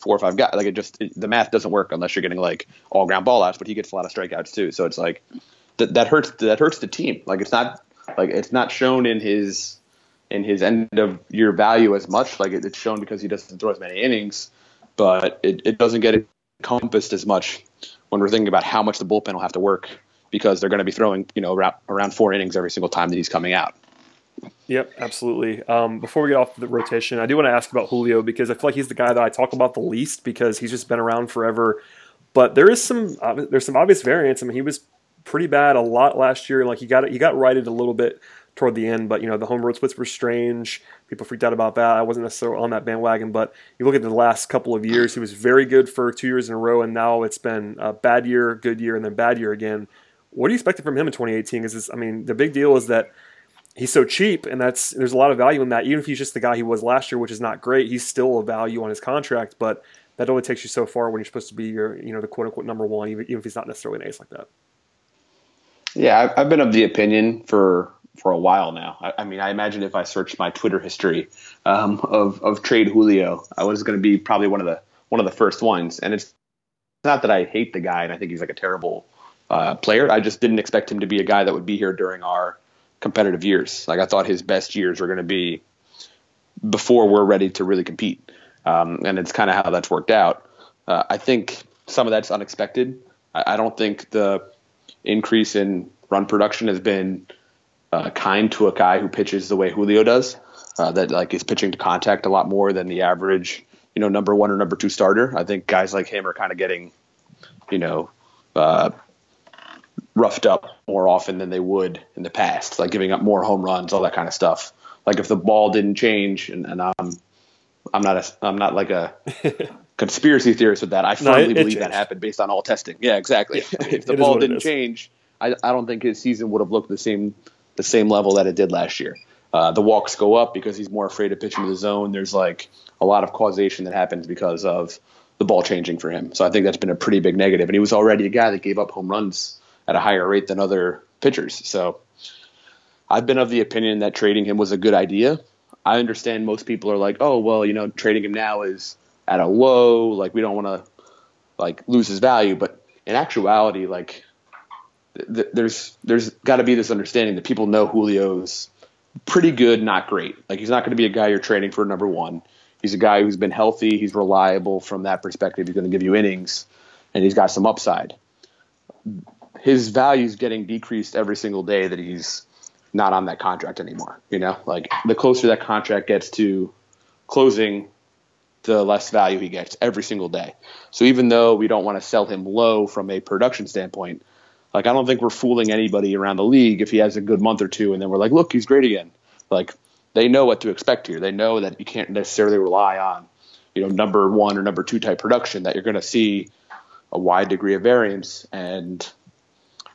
four or five guys? Like, it just it, the math doesn't work unless you're getting like all ground ball outs. But he gets a lot of strikeouts too. So it's like that that hurts that hurts the team. Like, it's not like it's not shown in his in his end of year value as much. Like, it, it's shown because he doesn't throw as many innings, but it, it doesn't get encompassed as much when we're thinking about how much the bullpen will have to work because they're going to be throwing, you know, around four innings every single time that he's coming out. Yep, absolutely. Um, before we get off the rotation, I do want to ask about Julio because I feel like he's the guy that I talk about the least because he's just been around forever. But there is some there's some obvious variance. I mean, he was pretty bad a lot last year. Like he got he got righted a little bit toward the end, but you know the home road splits were strange. People freaked out about that. I wasn't necessarily on that bandwagon, but you look at the last couple of years, he was very good for two years in a row, and now it's been a bad year, good year, and then bad year again. What are you expecting from him in 2018? Because I mean, the big deal is that he's so cheap, and that's there's a lot of value in that. Even if he's just the guy he was last year, which is not great, he's still a value on his contract, but that only takes you so far when you're supposed to be your, you know, the quote unquote number one, even, even if he's not necessarily an ace like that. Yeah, I've been of the opinion for for a while now. I, I mean, I imagine if I searched my Twitter history um, of of trade Julio, I was going to be probably one of the one of the first ones. And it's not that I hate the guy and I think he's like a terrible uh, player. I just didn't expect him to be a guy that would be here during our competitive years. Like I thought his best years were going to be before we're ready to really compete. Um, and it's kind of how that's worked out. Uh, I think some of that's unexpected. I, I, don't think the increase in run production has been uh, kind to a guy who pitches the way Julio does. Uh, that like is pitching to contact a lot more than the average, you know, number one or number two starter. I think guys like him are kind of getting, you know, uh, roughed up more often than they would in the past, like giving up more home runs, all that kind of stuff. Like if the ball didn't change, and, and I'm I'm not a I'm not like a conspiracy theorist with that. I firmly no, believe changed. that happened based on all testing. Yeah, exactly. Yeah, if the ball didn't change, I, I don't think his season would have looked the same the same level that it did last year. Uh, the walks go up because he's more afraid of pitching to the zone. There's like a lot of causation that happens because of the ball changing for him. So I think that's been a pretty big negative. And he was already a guy that gave up home runs at a higher rate than other pitchers. So I've been of the opinion that trading him was a good idea. I understand most people are like, oh well, you know, trading him now is at a low, like we don't want to like lose his value, but in actuality, like th- there's there's got to be this understanding that people know Julio's pretty good, not great. Like he's not going to be a guy you're trading for number one. He's a guy who's been healthy. He's reliable from that perspective. He's going to give you innings, and he's got some upside his value is getting decreased every single day that he's not on that contract anymore. You know, like the closer that contract gets to closing, the less value he gets every single day. So even though we don't want to sell him low from a production standpoint, like I don't think we're fooling anybody around the league if he has a good month or two and then we're like, look, he's great again. Like they know what to expect here. They know that you can't necessarily rely on, you know, number one or number two type production. That you're going to see a wide degree of variance and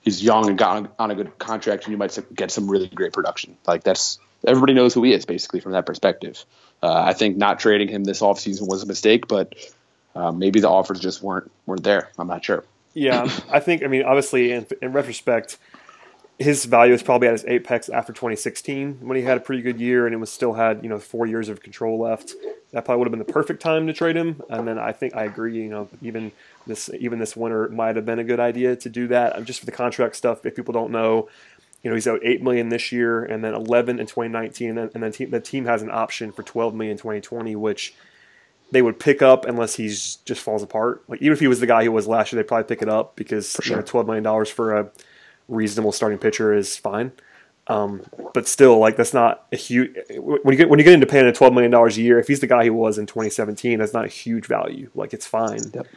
he's young and got on a good contract, and you might get some really great production. Like that's everybody knows who he is basically from that perspective. Uh, I think not trading him this offseason was a mistake, but uh, maybe the offers just weren't weren't there. I'm not sure. Yeah, I think. I mean, obviously, in, in retrospect, his value is probably at his apex after 2016 when he had a pretty good year and it was still had you know four years of control left. That probably would have been the perfect time to trade him. And then I think I agree. You know, even this even this winter might have been a good idea to do that. Just for the contract stuff, if people don't know, you know he's out eight million this year and then 11 in 2019, and then, and then team, the team has an option for 12 million in 2020, which they would pick up unless he's just falls apart. Like even if he was the guy he was last year, they'd probably pick it up because sure. you know 12 million dollars for a reasonable starting pitcher is fine. Um, but still, like that's not a huge. When you get when you get into paying a twelve million dollars a year, if he's the guy he was in 2017, that's not a huge value. Like it's fine. Yep.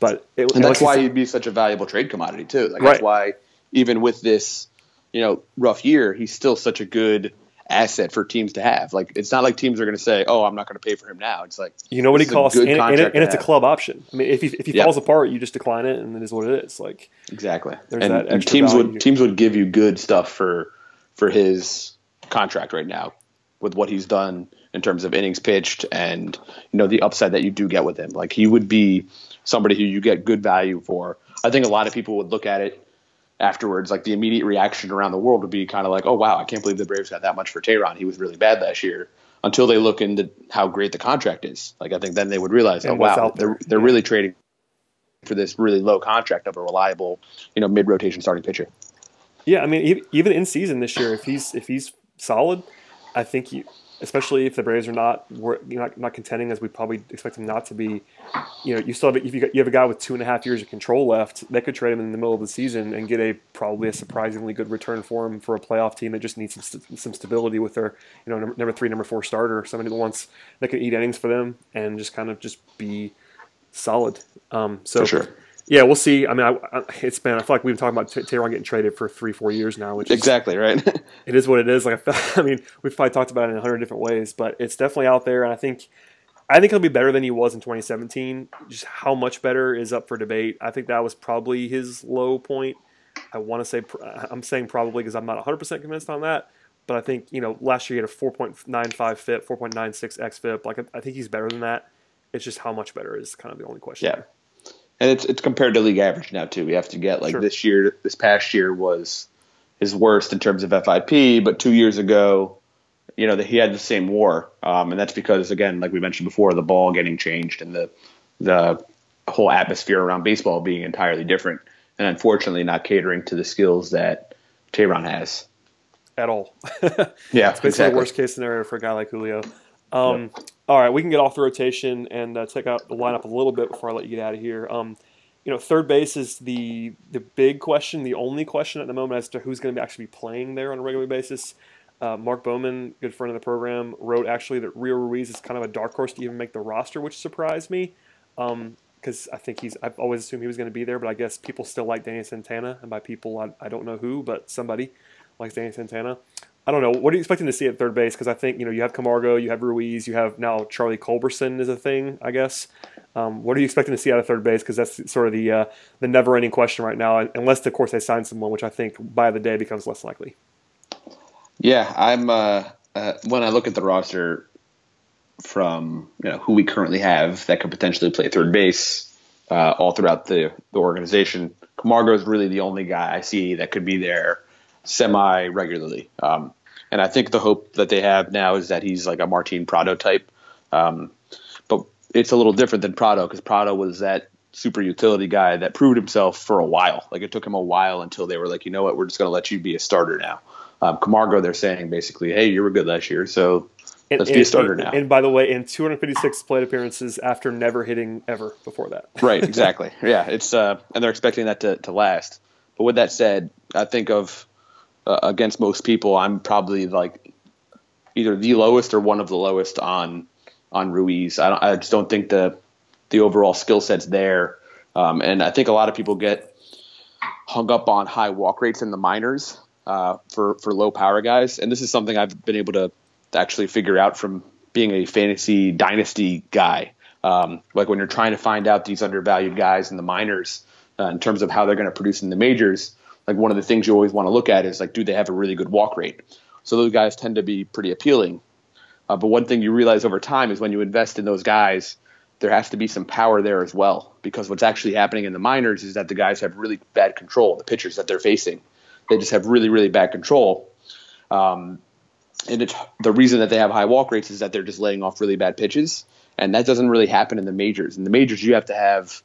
But it, and that's why he'd be such a valuable trade commodity too. Like right. that's why even with this, you know, rough year, he's still such a good asset for teams to have. Like it's not like teams are going to say, "Oh, I'm not going to pay for him now." It's like you know what he costs, and, and, it, and it's a club option. I mean, if he if he falls apart, you just decline it, and it is what it is. Like exactly. And, and teams value. would teams would give you good stuff for for his contract right now with what he's done in terms of innings pitched and you know the upside that you do get with him. Like he would be somebody who you get good value for. I think a lot of people would look at it afterwards, like the immediate reaction around the world would be kind of like, "Oh wow, I can't believe the Braves got that much for Teheran. He was really bad last year." Until they look into how great the contract is, like I think then they would realize, and "Oh wow, they're they're yeah. really trading for this really low contract of a reliable, you know, mid rotation starting pitcher." Yeah, I mean, even in season this year, if he's if he's solid, I think you, especially if the Braves are not not, not contending as we probably expect them not to be, you know, you still have if you, got, you have a guy with two and a half years of control left, they could trade him in the middle of the season and get a probably a surprisingly good return for him for a playoff team that just needs some st- some stability with their you know number, number three, number four starter, somebody that wants that can eat innings for them and just kind of just be solid. Um, so for sure Yeah, we'll see. I mean, I, I, it's been. I feel like we've been talking about T- Teheran getting traded for three, four years now. Which is, exactly right. it is what it is. Like I mean, we've probably talked about it in a hundred different ways, but it's definitely out there, and I think I think he'll be better than he was in 2017. Just how much better is up for debate. I think that was probably his low point. I want to say I'm saying probably because I'm not 100% convinced on that. But I think you know last year he had a 4.95 FIP, 4.96 xFIP. Like I think he's better than that. It's just how much better is kind of the only question. Yeah, and it's it's compared to league average now too. We have to get like sure. this year, this past year was his worst in terms of FIP, but two years ago you know, that he had the same war, um, and that's because again, like we mentioned before, the ball getting changed and the the whole atmosphere around baseball being entirely different, and unfortunately not catering to the skills that Teheran has at all. yeah, it's basically exactly. the worst case scenario for a guy like Julio. Um, yep. All right, we can get off the rotation and uh, out the lineup a little bit before I let you get out of here. Um, you know, third base is the the big question, the only question at the moment as to who's going to actually be playing there on a regular basis. Uh, Mark Bowman, good friend of the program, wrote actually that Rio Ruiz is kind of a dark horse to even make the roster, which surprised me because um, I think he's. I've always assumed he was going to be there, but I guess people still like Danny Santana, and by people I, I don't know who, but somebody likes Danny Santana. I don't know. What are you expecting to see at third base? Because I think you know you have Camargo, you have Ruiz, you have now Charlie Culberson is a thing, I guess. Um, what are you expecting to see out of third base? Because that's sort of the uh, the never ending question right now, unless of course they sign someone, which I think by the day becomes less likely. Yeah, I'm. Uh, uh, when I look at the roster from you know who we currently have that could potentially play third base uh, all throughout the the organization, Camargo is really the only guy I see that could be there semi regularly. Um, and I think the hope that they have now is that he's like a Martin Prado type. Um, but it's a little different than Prado because Prado was that super utility guy that proved himself for a while. Like it took him a while until they were like, you know what, we're just going to let you be a starter now. Um, Camargo, they're saying basically, hey, you were good last year, so and, let's and, be a starter and, now. And by the way, in 256 plate appearances after never hitting ever before that. right, exactly. Yeah, it's uh, and they're expecting that to, to last. But with that said, I think of uh, against most people, I'm probably like either the lowest or one of the lowest on on Ruiz. I, I just don't think the the overall skill set's there, um, and I think a lot of people get hung up on high walk rates in the minors uh, for for low power guys, and this is something I've been able to actually figure out from being a fantasy dynasty guy. Um, like when you're trying to find out these undervalued guys in the minors uh, in terms of how they're going to produce in the majors, like one of the things you always want to look at is like, do they have a really good walk rate? So those guys tend to be pretty appealing. Uh, but one thing you realize over time is when you invest in those guys, there has to be some power there as well. Because what's actually happening in the minors is that the guys have really bad control, the pitchers that they're facing. They just have really, really bad control. Um, and it's the reason that they have high walk rates is that they're just laying off really bad pitches, and that doesn't really happen in the majors. In the majors, you have to have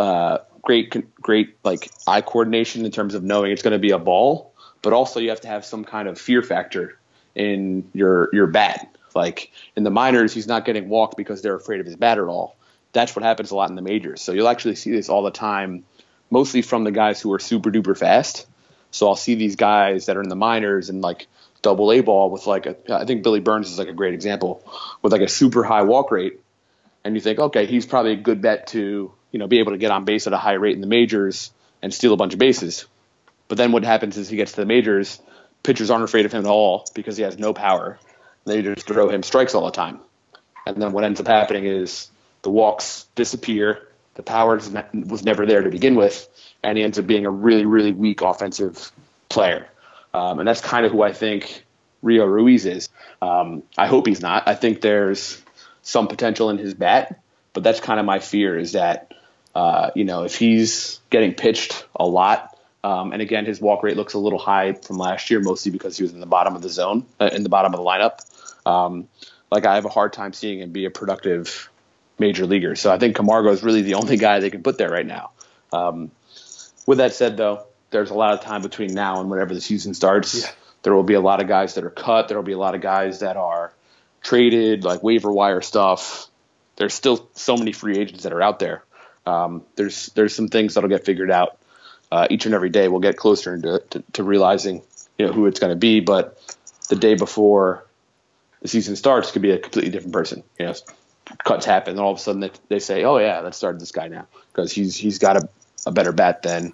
uh, great, great like eye coordination in terms of knowing it's going to be a ball, but also you have to have some kind of fear factor in your your bat. Like in the minors, he's not getting walked because they're afraid of his bat at all. That's what happens a lot in the majors. So you'll actually see this all the time, mostly from the guys who are super duper fast so I'll see these guys that are in the minors and like double A ball with like a, I think Billy Burns is like a great example with like a super high walk rate. And you think, okay, he's probably a good bet to, you know, be able to get on base at a high rate in the majors and steal a bunch of bases. But then what happens is he gets to the majors, pitchers aren't afraid of him at all because he has no power. They just throw him strikes all the time. And then what ends up happening is the walks disappear, the power was never there to begin with, and he ends up being a really, really weak offensive player. Um, and that's kind of who I think Rio Ruiz is. Um, I hope he's not. I think there's some potential in his bat, but that's kind of my fear is that, uh, you know, if he's getting pitched a lot, um, and again, his walk rate looks a little high from last year, mostly because he was in the bottom of the zone, uh, in the bottom of the lineup. Um, like I have a hard time seeing him be a productive major leaguer. So I think Camargo is really the only guy they can put there right now. Um, with that said, though, there's a lot of time between now and whenever the season starts. Yeah. There will be a lot of guys that are cut. There will be a lot of guys that are traded, like waiver wire stuff. There's still so many free agents that are out there. Um, there's there's some things that'll get figured out uh, each and every day. We'll get closer to, to, to realizing you know who it's going to be, but the day before the season starts could be a completely different person. You know, cuts happen, and all of a sudden they, they say, "Oh yeah, let's start this guy now because he's he's got a, a better bat than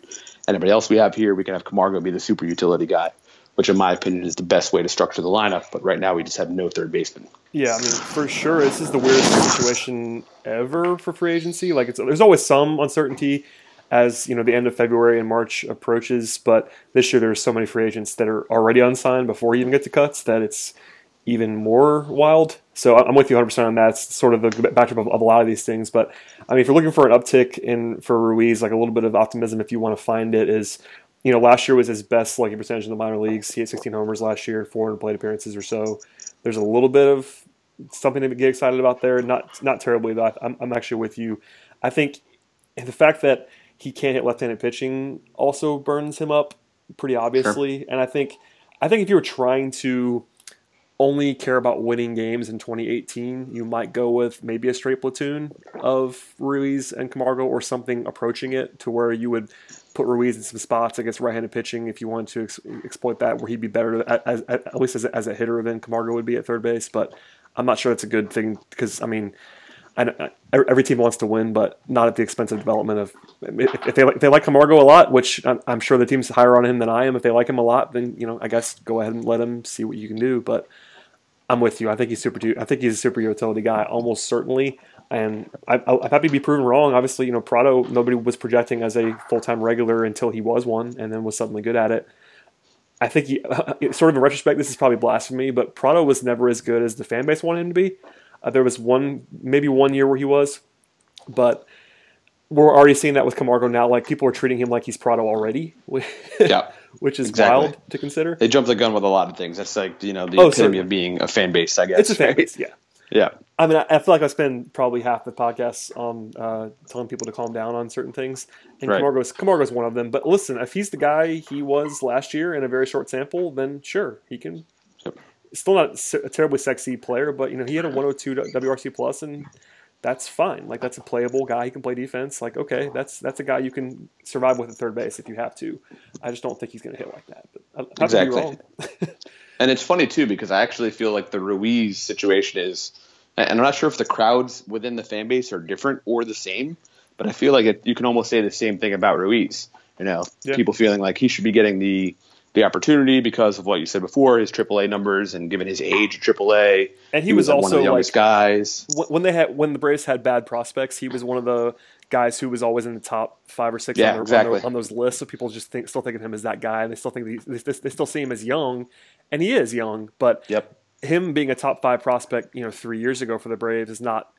anybody else we have here. We can have Camargo be the super utility guy." Which, in my opinion, is the best way to structure the lineup. But right now, we just have no third baseman. Yeah, I mean, for sure, this is the weirdest situation ever for free agency. Like, it's there's always some uncertainty as you know the end of February and March approaches. But this year there's so many free agents that are already unsigned before you even get to cuts that it's even more wild. So I'm with you 100% on that. It's sort of the backdrop of, of, a lot of these things. But I mean, if you're looking for an uptick in for Ruiz, like a little bit of optimism, if you want to find it, is you know last year was his best slugging percentage in the minor leagues. He had 16 homers last year, 400 plate appearances or so. There's a little bit of something to get excited about there. Not not terribly though. I'm, I'm actually with you. I think the fact that he can't hit left-handed pitching also burns him up pretty obviously. Sure. And I think I think if you were trying to only care about winning games in 2018, you might go with maybe a straight platoon of Ruiz and Camargo or something approaching it to where you would put Ruiz in some spots against right-handed pitching if you wanted to ex- exploit that, where he'd be better at, at, at least as a, as a hitter than Camargo would be at third base. But I'm not sure that's a good thing because I mean I, every team wants to win, but not at the expense of development. Of if they if they like Camargo a lot, which I'm, I'm, sure the team's higher on him than I am. If they like him a lot, then you know I guess go ahead and let him see what you can do. But I'm with you. I think he's super. I think he's a super utility guy, almost certainly. And I, I'm happy to be proven wrong. Obviously, you know Prado, nobody was projecting as a full time regular until he was one, and then was suddenly good at it. I think he, sort of in retrospect, this is probably blasphemy, but Prado was never as good as the fan base wanted him to be. Uh, there was one, maybe one year where he was, but we're already seeing that with Camargo now. Like people are treating him like he's Prado already, yeah, which is exactly. wild to consider. They jump the gun with a lot of things. That's like you know the oh, epitome of being a fan base. I guess it's a fan base. Yeah, yeah. I mean, I, I, feel like I spend probably half the podcast on uh, telling people to calm down on certain things, and right. Camargo's Camargo's one of them. But listen, if he's the guy he was last year in a very short sample, then sure, he can still not a terribly sexy player, but you know he had a 102 WRC plus, and that's fine. Like that's a playable guy. He can play defense. Like okay, that's that's a guy you can survive with at third base if you have to. I just don't think he's going to hit like that. But I, exactly. and it's funny too because I actually feel like the Ruiz situation is, and I'm not sure if the crowds within the fan base are different or the same, but I feel like it, you can almost say the same thing about Ruiz. You know, yeah. people feeling like he should be getting the the opportunity because of what you said before, his AAA numbers, and given his age, AAA. And he, he was, was, also one of the youngest like, guys. When they had when the Braves had bad prospects, he was one of the guys who was always in the top five or six yeah, on, exactly. on, on, those lists. So people just think still think of him as that guy, and they still think they, they still see him as young, and he is young. But yep. Him being a top five prospect, you know, three years ago for the Braves is not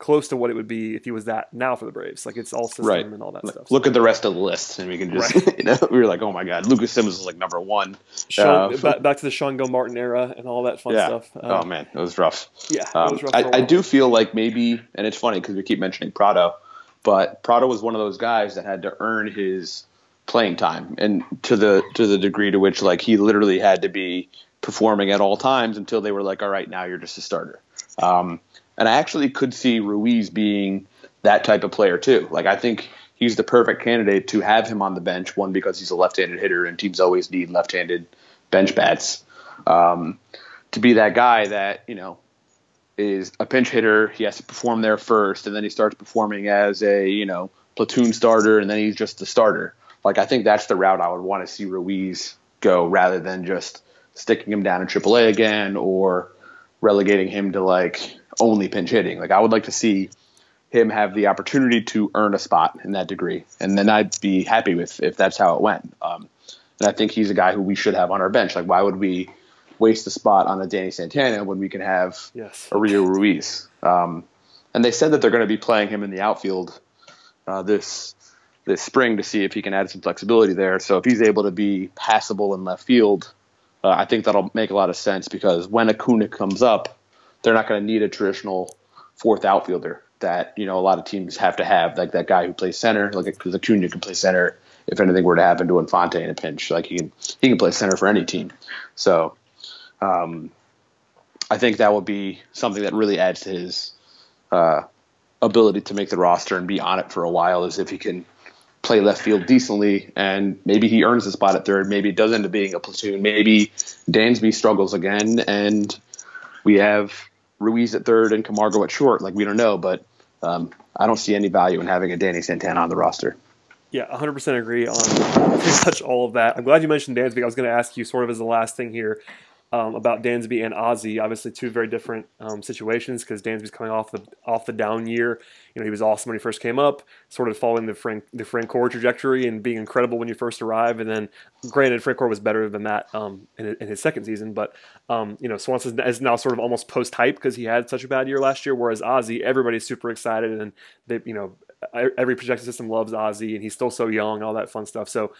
close to what it would be if he was that now for the Braves. Like it's all system right. and all that stuff. Look at the rest of the list, and we can just right. you know we were like, oh my god, Lucas Simmons was like number one. Sean, uh, back, back, to the Sean Gilmartin era and all that fun yeah. stuff. Uh, oh man, it was rough. Yeah, um, was rough I, I, do feel like maybe, and it's funny because we keep mentioning Prado, but Prado was one of those guys that had to earn his playing time, and to the to the degree to which like he literally had to be performing at all times until they were like, all right, now you're just a starter. Um, and I actually could see Ruiz being that type of player too. Like I think he's the perfect candidate to have him on the bench. One because he's a left-handed hitter, and teams always need left-handed bench bats. Um, to be that guy that you know is a pinch hitter, he has to perform there first, and then he starts performing as a you know platoon starter, and then he's just the starter. Like I think that's the route I would want to see Ruiz go, rather than just sticking him down in AAA again or relegating him to like only pinch hitting. Like I would like to see him have the opportunity to earn a spot in that degree, and then I'd be happy with if that's how it went. Um, and I think he's a guy who we should have on our bench. Like why would we waste a spot on a Danny Santana when we can have yes. a Rio Ruiz? Um, and they said that they're going to be playing him in the outfield uh, this this spring to see if he can add some flexibility there. So if he's able to be passable in left field, uh, I think that'll make a lot of sense because when Acuna comes up, they're not going to need a traditional fourth outfielder that you know a lot of teams have to have, like that guy who plays center, like because Acuna can play center if anything were to happen to Inciarte in a pinch. Like he can he can play center for any team. So um, I think that will be something that really adds to his uh, ability to make the roster and be on it for a while, is if he can play left field decently and maybe he earns a spot at third. Maybe it does end up being a platoon. Maybe Dansby struggles again and we have Ruiz at third and Camargo at short. Like we don't know, but um, I don't see any value in having a Danny Santana on the roster. Yeah, 100% agree on pretty much all of that. I'm glad you mentioned Dansby. I was going to ask you sort of as the last thing here um, about Dansby and Ozzie. Obviously, two very different um, situations because Dansby's coming off the off the down year. You know, he was awesome when he first came up, sort of following the Frank the Francoeur trajectory and being incredible when you first arrive. And then, granted, Francoeur was better than that um, in, in, his second season, but um, you know, Swanson is now sort of almost post hype because he had such a bad year last year. Whereas Ozzie, everybody's super excited and they, you know, every projection system loves Ozzie and he's still so young, all that fun stuff. So.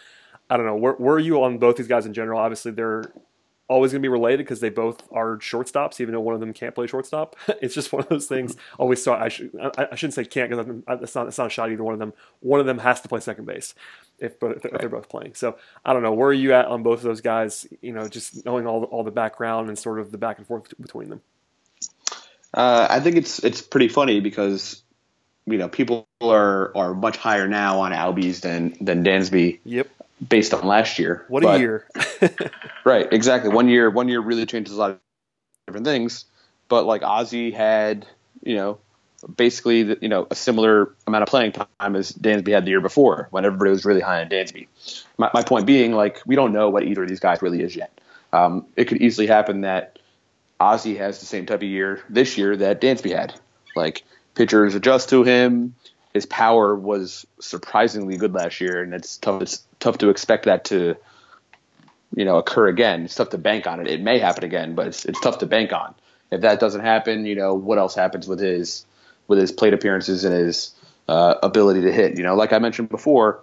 I don't know. Where, where are you on both these guys in general? Obviously, they're always going to be related because they both are shortstops, even though one of them can't play shortstop. it's just one of those things. Always thought I should I, I shouldn't say can't because it's not it's not a shot either one of them. One of them has to play second base if, if they're both playing. So I don't know where are you at on both of those guys. You know, just knowing all all the background and sort of the back and forth between them. Uh, I think it's it's pretty funny because you know people are are much higher now on Albies than than Dansby. Yep based on last year. What but, a year! right, exactly. One year, one year really changes a lot of different things. But like Ozzie had, you know, basically, the, you know, a similar amount of playing time as Dansby had the year before, when everybody was really high on Dansby. My, my point being, like, we don't know what either of these guys really is yet. Um, it could easily happen that Ozzie has the same type of year this year that Dansby had. Like pitchers adjust to him his power was surprisingly good last year, and it's tough. It's tough to expect that to, you know, occur again. It's tough to bank on it. It may happen again, but it's it's tough to bank on. If that doesn't happen, you know, what else happens with his with his plate appearances and his uh, ability to hit? You know, like I mentioned before,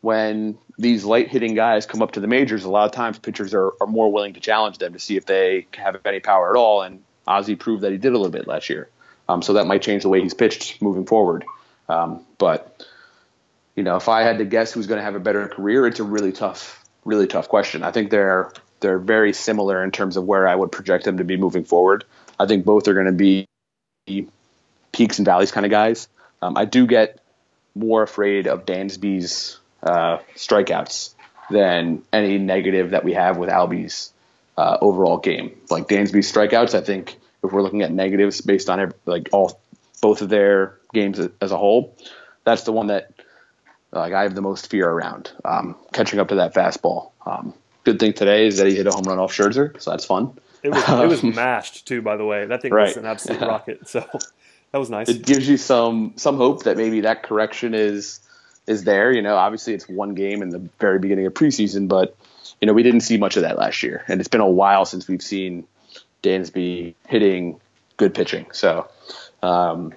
when these light hitting guys come up to the majors, a lot of times pitchers are, are more willing to challenge them to see if they have any power at all. And Ozzie proved that he did a little bit last year. Um, so that might change the way he's pitched moving forward. Um, but you know, if I had to guess who's going to have a better career, it's a really tough, really tough question. I think they're they're very similar in terms of where I would project them to be moving forward. I think both are going to be peaks and valleys kind of guys. Um, I do get more afraid of Dansby's uh, strikeouts than any negative that we have with Albie's uh, overall game. Like Dansby's strikeouts, I think if we're looking at negatives based on every, like all both of their games as a whole, that's the one that like I have the most fear around um, catching up to that fastball. Um, good thing today is that he hit a home run off Scherzer, so that's fun. It was it was mashed too, by the way. That thing right. was an absolute rocket. So that was nice. It gives you some some hope that maybe that correction is is there. You know, obviously it's one game in the very beginning of preseason, but you know we didn't see much of that last year, and it's been a while since we've seen Dansby hitting good pitching. So um,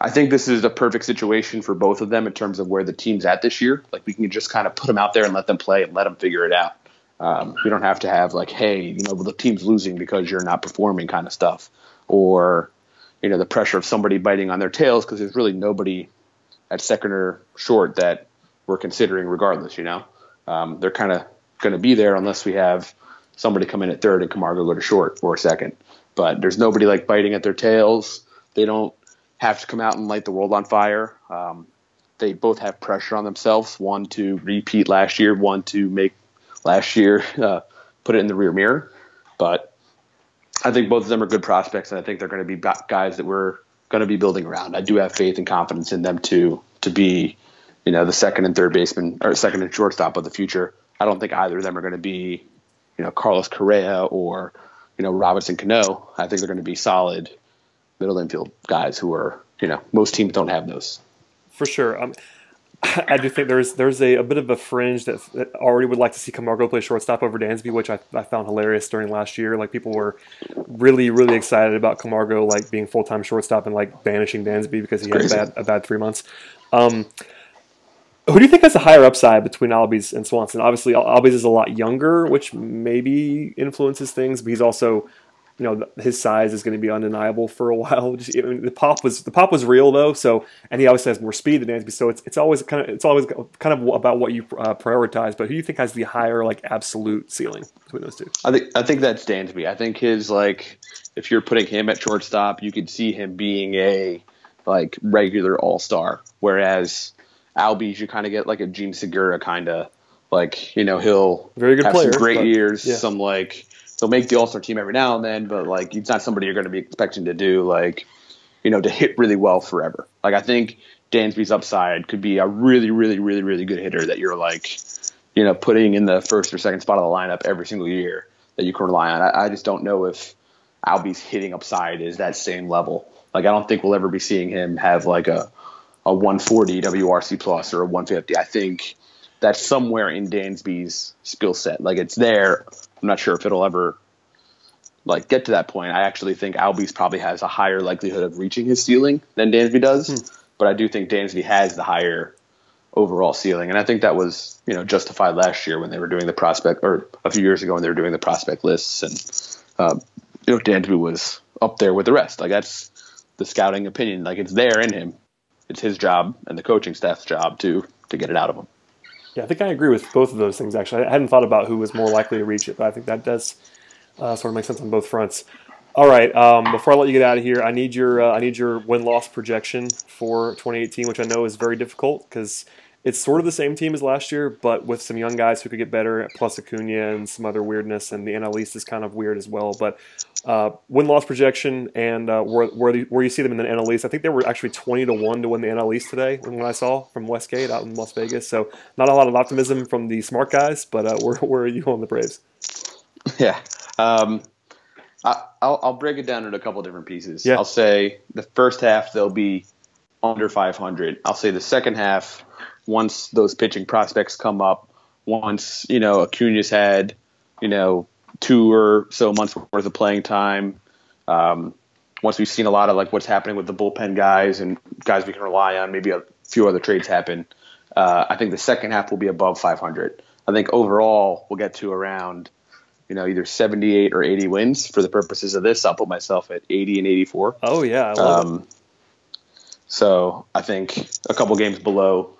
I think this is a perfect situation for both of them in terms of where the team's at this year. Like we can just kind of put them out there and let them play and let them figure it out. Um, we don't have to have like, hey, you know, the team's losing because you're not performing kind of stuff, or you know, the pressure of somebody biting on their tails because there's really nobody at second or short that we're considering regardless. You know, um, they're kind of going to be there unless we have somebody come in at third and Camargo go to short or second. But there's nobody like biting at their tails they don't have to come out and light the world on fire. Um, they both have pressure on themselves. One to repeat last year, one to make last year uh, put it in the rear mirror. But I think both of them are good prospects, and I think they're going to be guys that we're going to be building around. I do have faith and confidence in them to to be, you know, the second and third baseman or second and shortstop of the future. I don't think either of them are going to be, you know, Carlos Correa or, you know, Robinson Cano. I think they're going to be solid middle infield guys who are, you know, most teams don't have those. For sure. Um, I do think there's there's a, a bit of a fringe that, that, already would like to see Camargo play shortstop over Dansby, which I, I found hilarious during last year. Like people were really really excited about Camargo like being full time shortstop and like banishing Dansby because he had a bad, a bad three months. Um, who do you think has a higher upside between Albies and Swanson? Obviously, Albies is a lot younger, which maybe influences things, but he's also you know his size is going to be undeniable for a while. Just, I mean, the pop was the pop was real though, so and he obviously has more speed than Dansby, so it's it's always kind of it's always kind of about what you uh, prioritize. But who do you think has the higher like absolute ceiling between those two? I think I think that's Dansby. I think his like if you're putting him at shortstop, you could see him being a like regular all star, whereas Albies you kind of get like a Jean Segura kind of like you know he'll very good have player, some great but, years, yeah. some like he'll make the All Star team every now and then, but like he's not somebody you're going to be expecting to do like you know to hit really well forever. Like I think Dansby's upside could be a really, really, really, really good hitter that you're like you know putting in the first or second spot of the lineup every single year that you can rely on. I, I just don't know if Albie's hitting upside is that same level. Like I don't think we'll ever be seeing him have like a a 140 WRC plus or a 150. I think that's somewhere in Dansby's skill set. Like it's there. I'm not sure if it'll ever like get to that point. I actually think Albies probably has a higher likelihood of reaching his ceiling than Dansby does. Hmm. But I do think Dansby has the higher overall ceiling, and I think that was you know justified last year when they were doing the prospect, or a few years ago when they were doing the prospect lists, and uh, you know Dansby was up there with the rest. Like that's the scouting opinion. Like it's there in him. It's his job and the coaching staff's job to to get it out of him. Yeah, I think I agree with both of those things. Actually, I hadn't thought about who was more likely to reach it, but I think that does uh, sort of make sense on both fronts. All right, um, before I let you get out of here, I need your uh, I need your win loss projection for 2018, which I know is very difficult because it's sort of the same team as last year, but with some young guys who could get better, plus Acuna and some other weirdness, and the NL East is kind of weird as well. But uh, win loss projection and uh, where where, the, where you see them in the NL East, I think they were actually twenty to one to win the NL East today when I saw from Westgate out in Las Vegas. So not a lot of optimism from the smart guys, but uh, where where are you on the Braves? Yeah. Um, I, will I'll break it down into a couple different pieces. Yeah. I'll say the first half they'll be under 500. I'll say the second half once those pitching prospects come up, once you know Acuna's had you know two or so months worth of playing time. Um, once we've seen a lot of like what's happening with the bullpen guys and guys we can rely on, maybe a few other trades happen. Uh, I think the second half will be above 500. I think overall we'll get to around, you know, either 78 or 80 wins for the purposes of this. I'll put myself at 80 and 84. Oh yeah, I love um. So I think a couple games below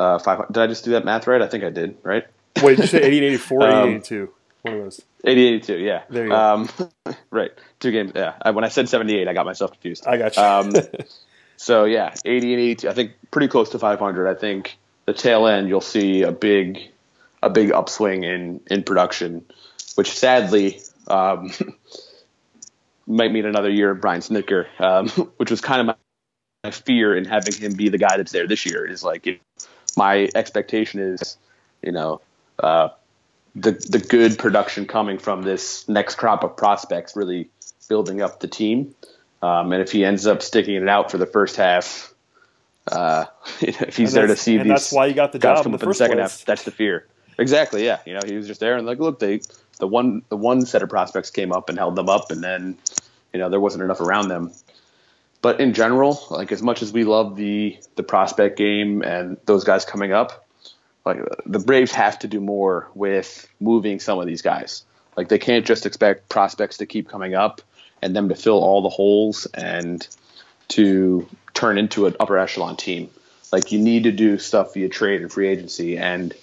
uh, five. Did I just do that math right? I think I did. Right. Wait, did you say 80 and 84 um, 80 82? One of those. 80 82, yeah. There you go. Um, right. Two games. Yeah. I, when I said 78, I got myself confused. I got you. um, so, yeah, 80 and 82. I think pretty close to 500. I think the tail end, you'll see a big a big upswing in, in production, which sadly um, might mean another year of Brian Snitker, um, which was kind of my, my, fear in having him be the guy that's there this year. Is like, it, my expectation is, you know, uh, the the good production coming from this next crop of prospects really building up the team. Um, and if he ends up sticking it out for the first half, uh, if he's there to see these, that's why you got the job in the, the second place. half. That's the fear. Exactly. Yeah. You know, he was just there and like, look, they the one the one set of prospects came up and held them up, and then you know there wasn't enough around them. But in general, like as much as we love the the prospect game and those guys coming up, like the Braves have to do more with moving some of these guys. Like they can't just expect prospects to keep coming up and them to fill all the holes and to turn into an upper echelon team. Like you need to do stuff via trade and free agency and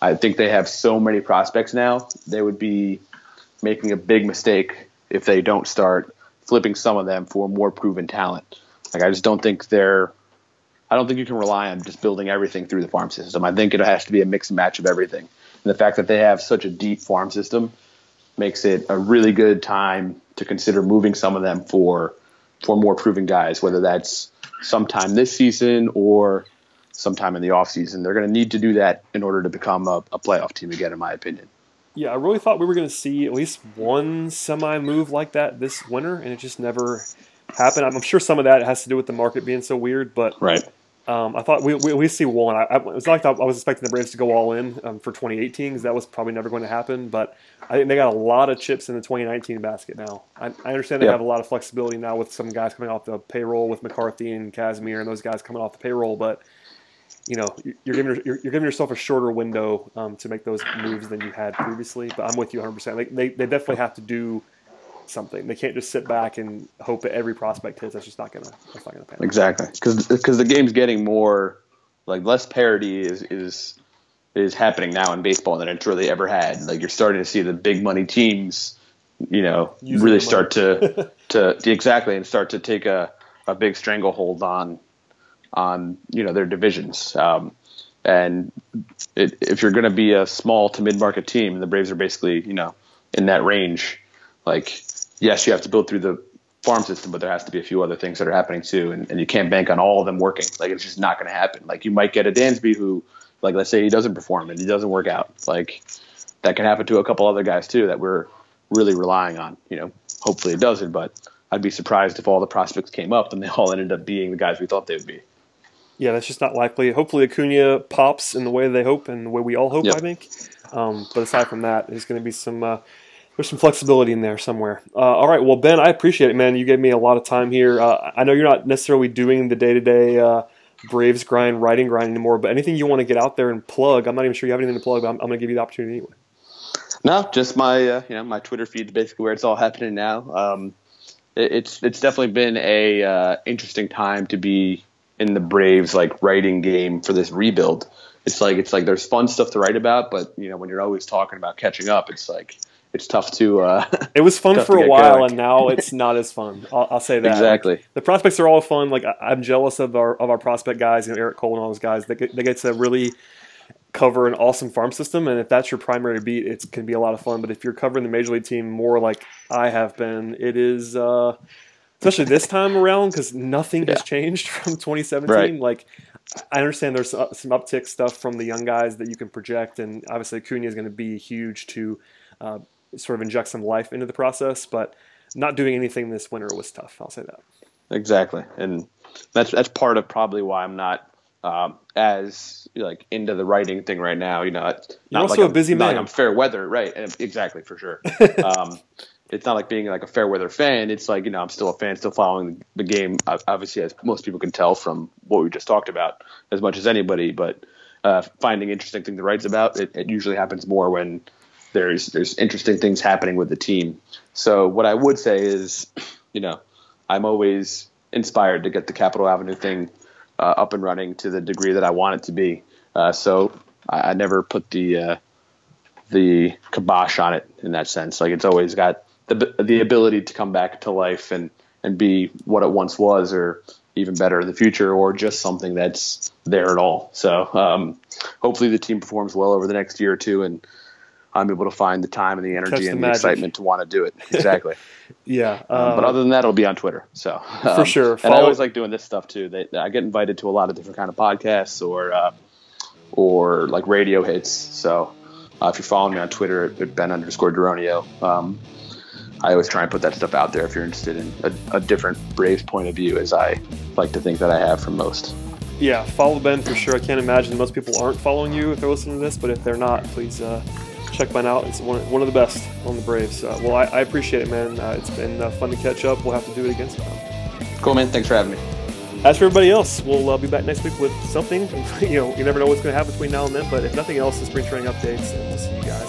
I think they have so many prospects now, they would be making a big mistake if they don't start flipping some of them for more proven talent. Like I just don't think they're I don't think you can rely on just building everything through the farm system. I think it has to be a mix and match of everything. And the fact that they have such a deep farm system makes it a really good time to consider moving some of them for for more proven guys, whether that's sometime this season or sometime in the offseason. They're going to need to do that in order to become a, a playoff team again, in my opinion. Yeah, I really thought we were going to see at least one semi move like that this winter, and it just never happened. I'm sure some of that has to do with the market being so weird, but right. Um, I thought we, we, we see one. I, I, it was like I was expecting the Braves to go all in um, for 2018 because that was probably never going to happen. But I think they got a lot of chips in the 2019 basket now. I, I understand they have a lot of flexibility now with some guys coming off the payroll with McCarthy and Kazmir and those guys coming off the payroll. But you know you're giving you're, you're giving yourself a shorter window um, to make those moves than you had previously. But I'm with you 100. percent they, they definitely have to do something. They can't just sit back and hope that every prospect hits. That's just not gonna. That's not gonna pan. Exactly, because because the game's getting more like less parity is is is happening now in baseball than it's really ever had. Like you're starting to see the big money teams, you know, Using really start to to exactly and start to take a a big stranglehold on on you know their divisions. Um, and it, if you're going to be a small to mid market team, the Braves are basically you know in that range, like yes, you have to build through the farm system, but there has to be a few other things that are happening too, and, and you can't bank on all of them working. Like it's just not going to happen. Like you might get a Dansby who, like let's say he doesn't perform and he doesn't work out. Like that can happen to a couple other guys too that we're really relying on. You know, hopefully it doesn't, but I'd be surprised if all the prospects came up and they all ended up being the guys we thought they would be. Yeah, that's just not likely. Hopefully Acuna pops in the way they hope and the way we all hope. Yep. I think. Um, but aside from that, there's going to be some. Uh, there's some flexibility in there somewhere. Uh, all right, well, Ben, I appreciate it, man. You gave me a lot of time here. Uh, I know you're not necessarily doing the day to day Braves grind, writing grind anymore, but anything you want to get out there and plug, I'm not even sure you have anything to plug, but I'm, I'm going to give you the opportunity anyway. No, just my uh, you know my Twitter feed is basically where it's all happening now. Um, it, it's it's definitely been a uh, interesting time to be in the Braves like writing game for this rebuild. It's like it's like there's fun stuff to write about, but you know when you're always talking about catching up, it's like it's tough to. Uh, it was fun for a while, going. and now it's not as fun. I'll, I'll say that exactly. Like, the prospects are all fun. Like I, am jealous of our of our prospect guys, you know, Eric Cole and all those guys. They get, they get to really cover an awesome farm system, and if that's your primary beat, it can be a lot of fun. But if you're covering the major league team more like I have been, it is. Uh, especially this time around because nothing yeah. has changed from 2017. Right. Like, I understand there's some uptick stuff from the young guys that you can project, and obviously Acuna is going to be huge to uh, sort of inject some life into the process. But not doing anything this winter was tough. I'll say that. Exactly, and that's that's part of probably why I'm not um, as like into the writing thing right now. You know, not You're also like a busy man. Like I'm fair weather, right? Exactly for sure. um, it's not like being like a fair weather fan. It's like you know I'm still a fan, still following the game. Obviously, as most people can tell from what we just talked about, as much as anybody. But uh, finding interesting things to write about, it, it usually happens more when there's there's interesting things happening with the team. So what I would say is, you know, I'm always inspired to get the Capitol Avenue thing uh, up and running to the degree that I want it to be. Uh, so I, I, never put the uh, the kibosh on it in that sense. Like it's always got the the ability to come back to life and and be what it once was, or even better in the future, or just something that's there at all. So um, hopefully the team performs well over the next year or two, and I'm able to find the time and the energy and the, the excitement to want to do it. Exactly. yeah. Um, but uh, other than that, it'll be on Twitter. So um, for sure. Follow- and I always like doing this stuff too. They, I get invited to a lot of different kind of podcasts or uh, or like radio hits. So uh, if you're following me on Twitter at Ben underscore Duronio, um, I always try and put that stuff out there if you're interested in a, a different Braves point of view, as I like to think that I have from most. Yeah, follow Ben for sure. I can't imagine most people aren't following you if they're listening to this, but if they're not, please uh, check mine out. It's one, one of the best on the Braves. Uh, well, I, I, appreciate it, man. Uh, it's been uh, fun to catch up. We'll have to do it again sometime. Cool, man. Thanks for having me. As for everybody else, we'll uh, be back next week with something. you know, you never know what's going to happen between now and then, but if nothing else, the spring training updates, and we'll see you guys.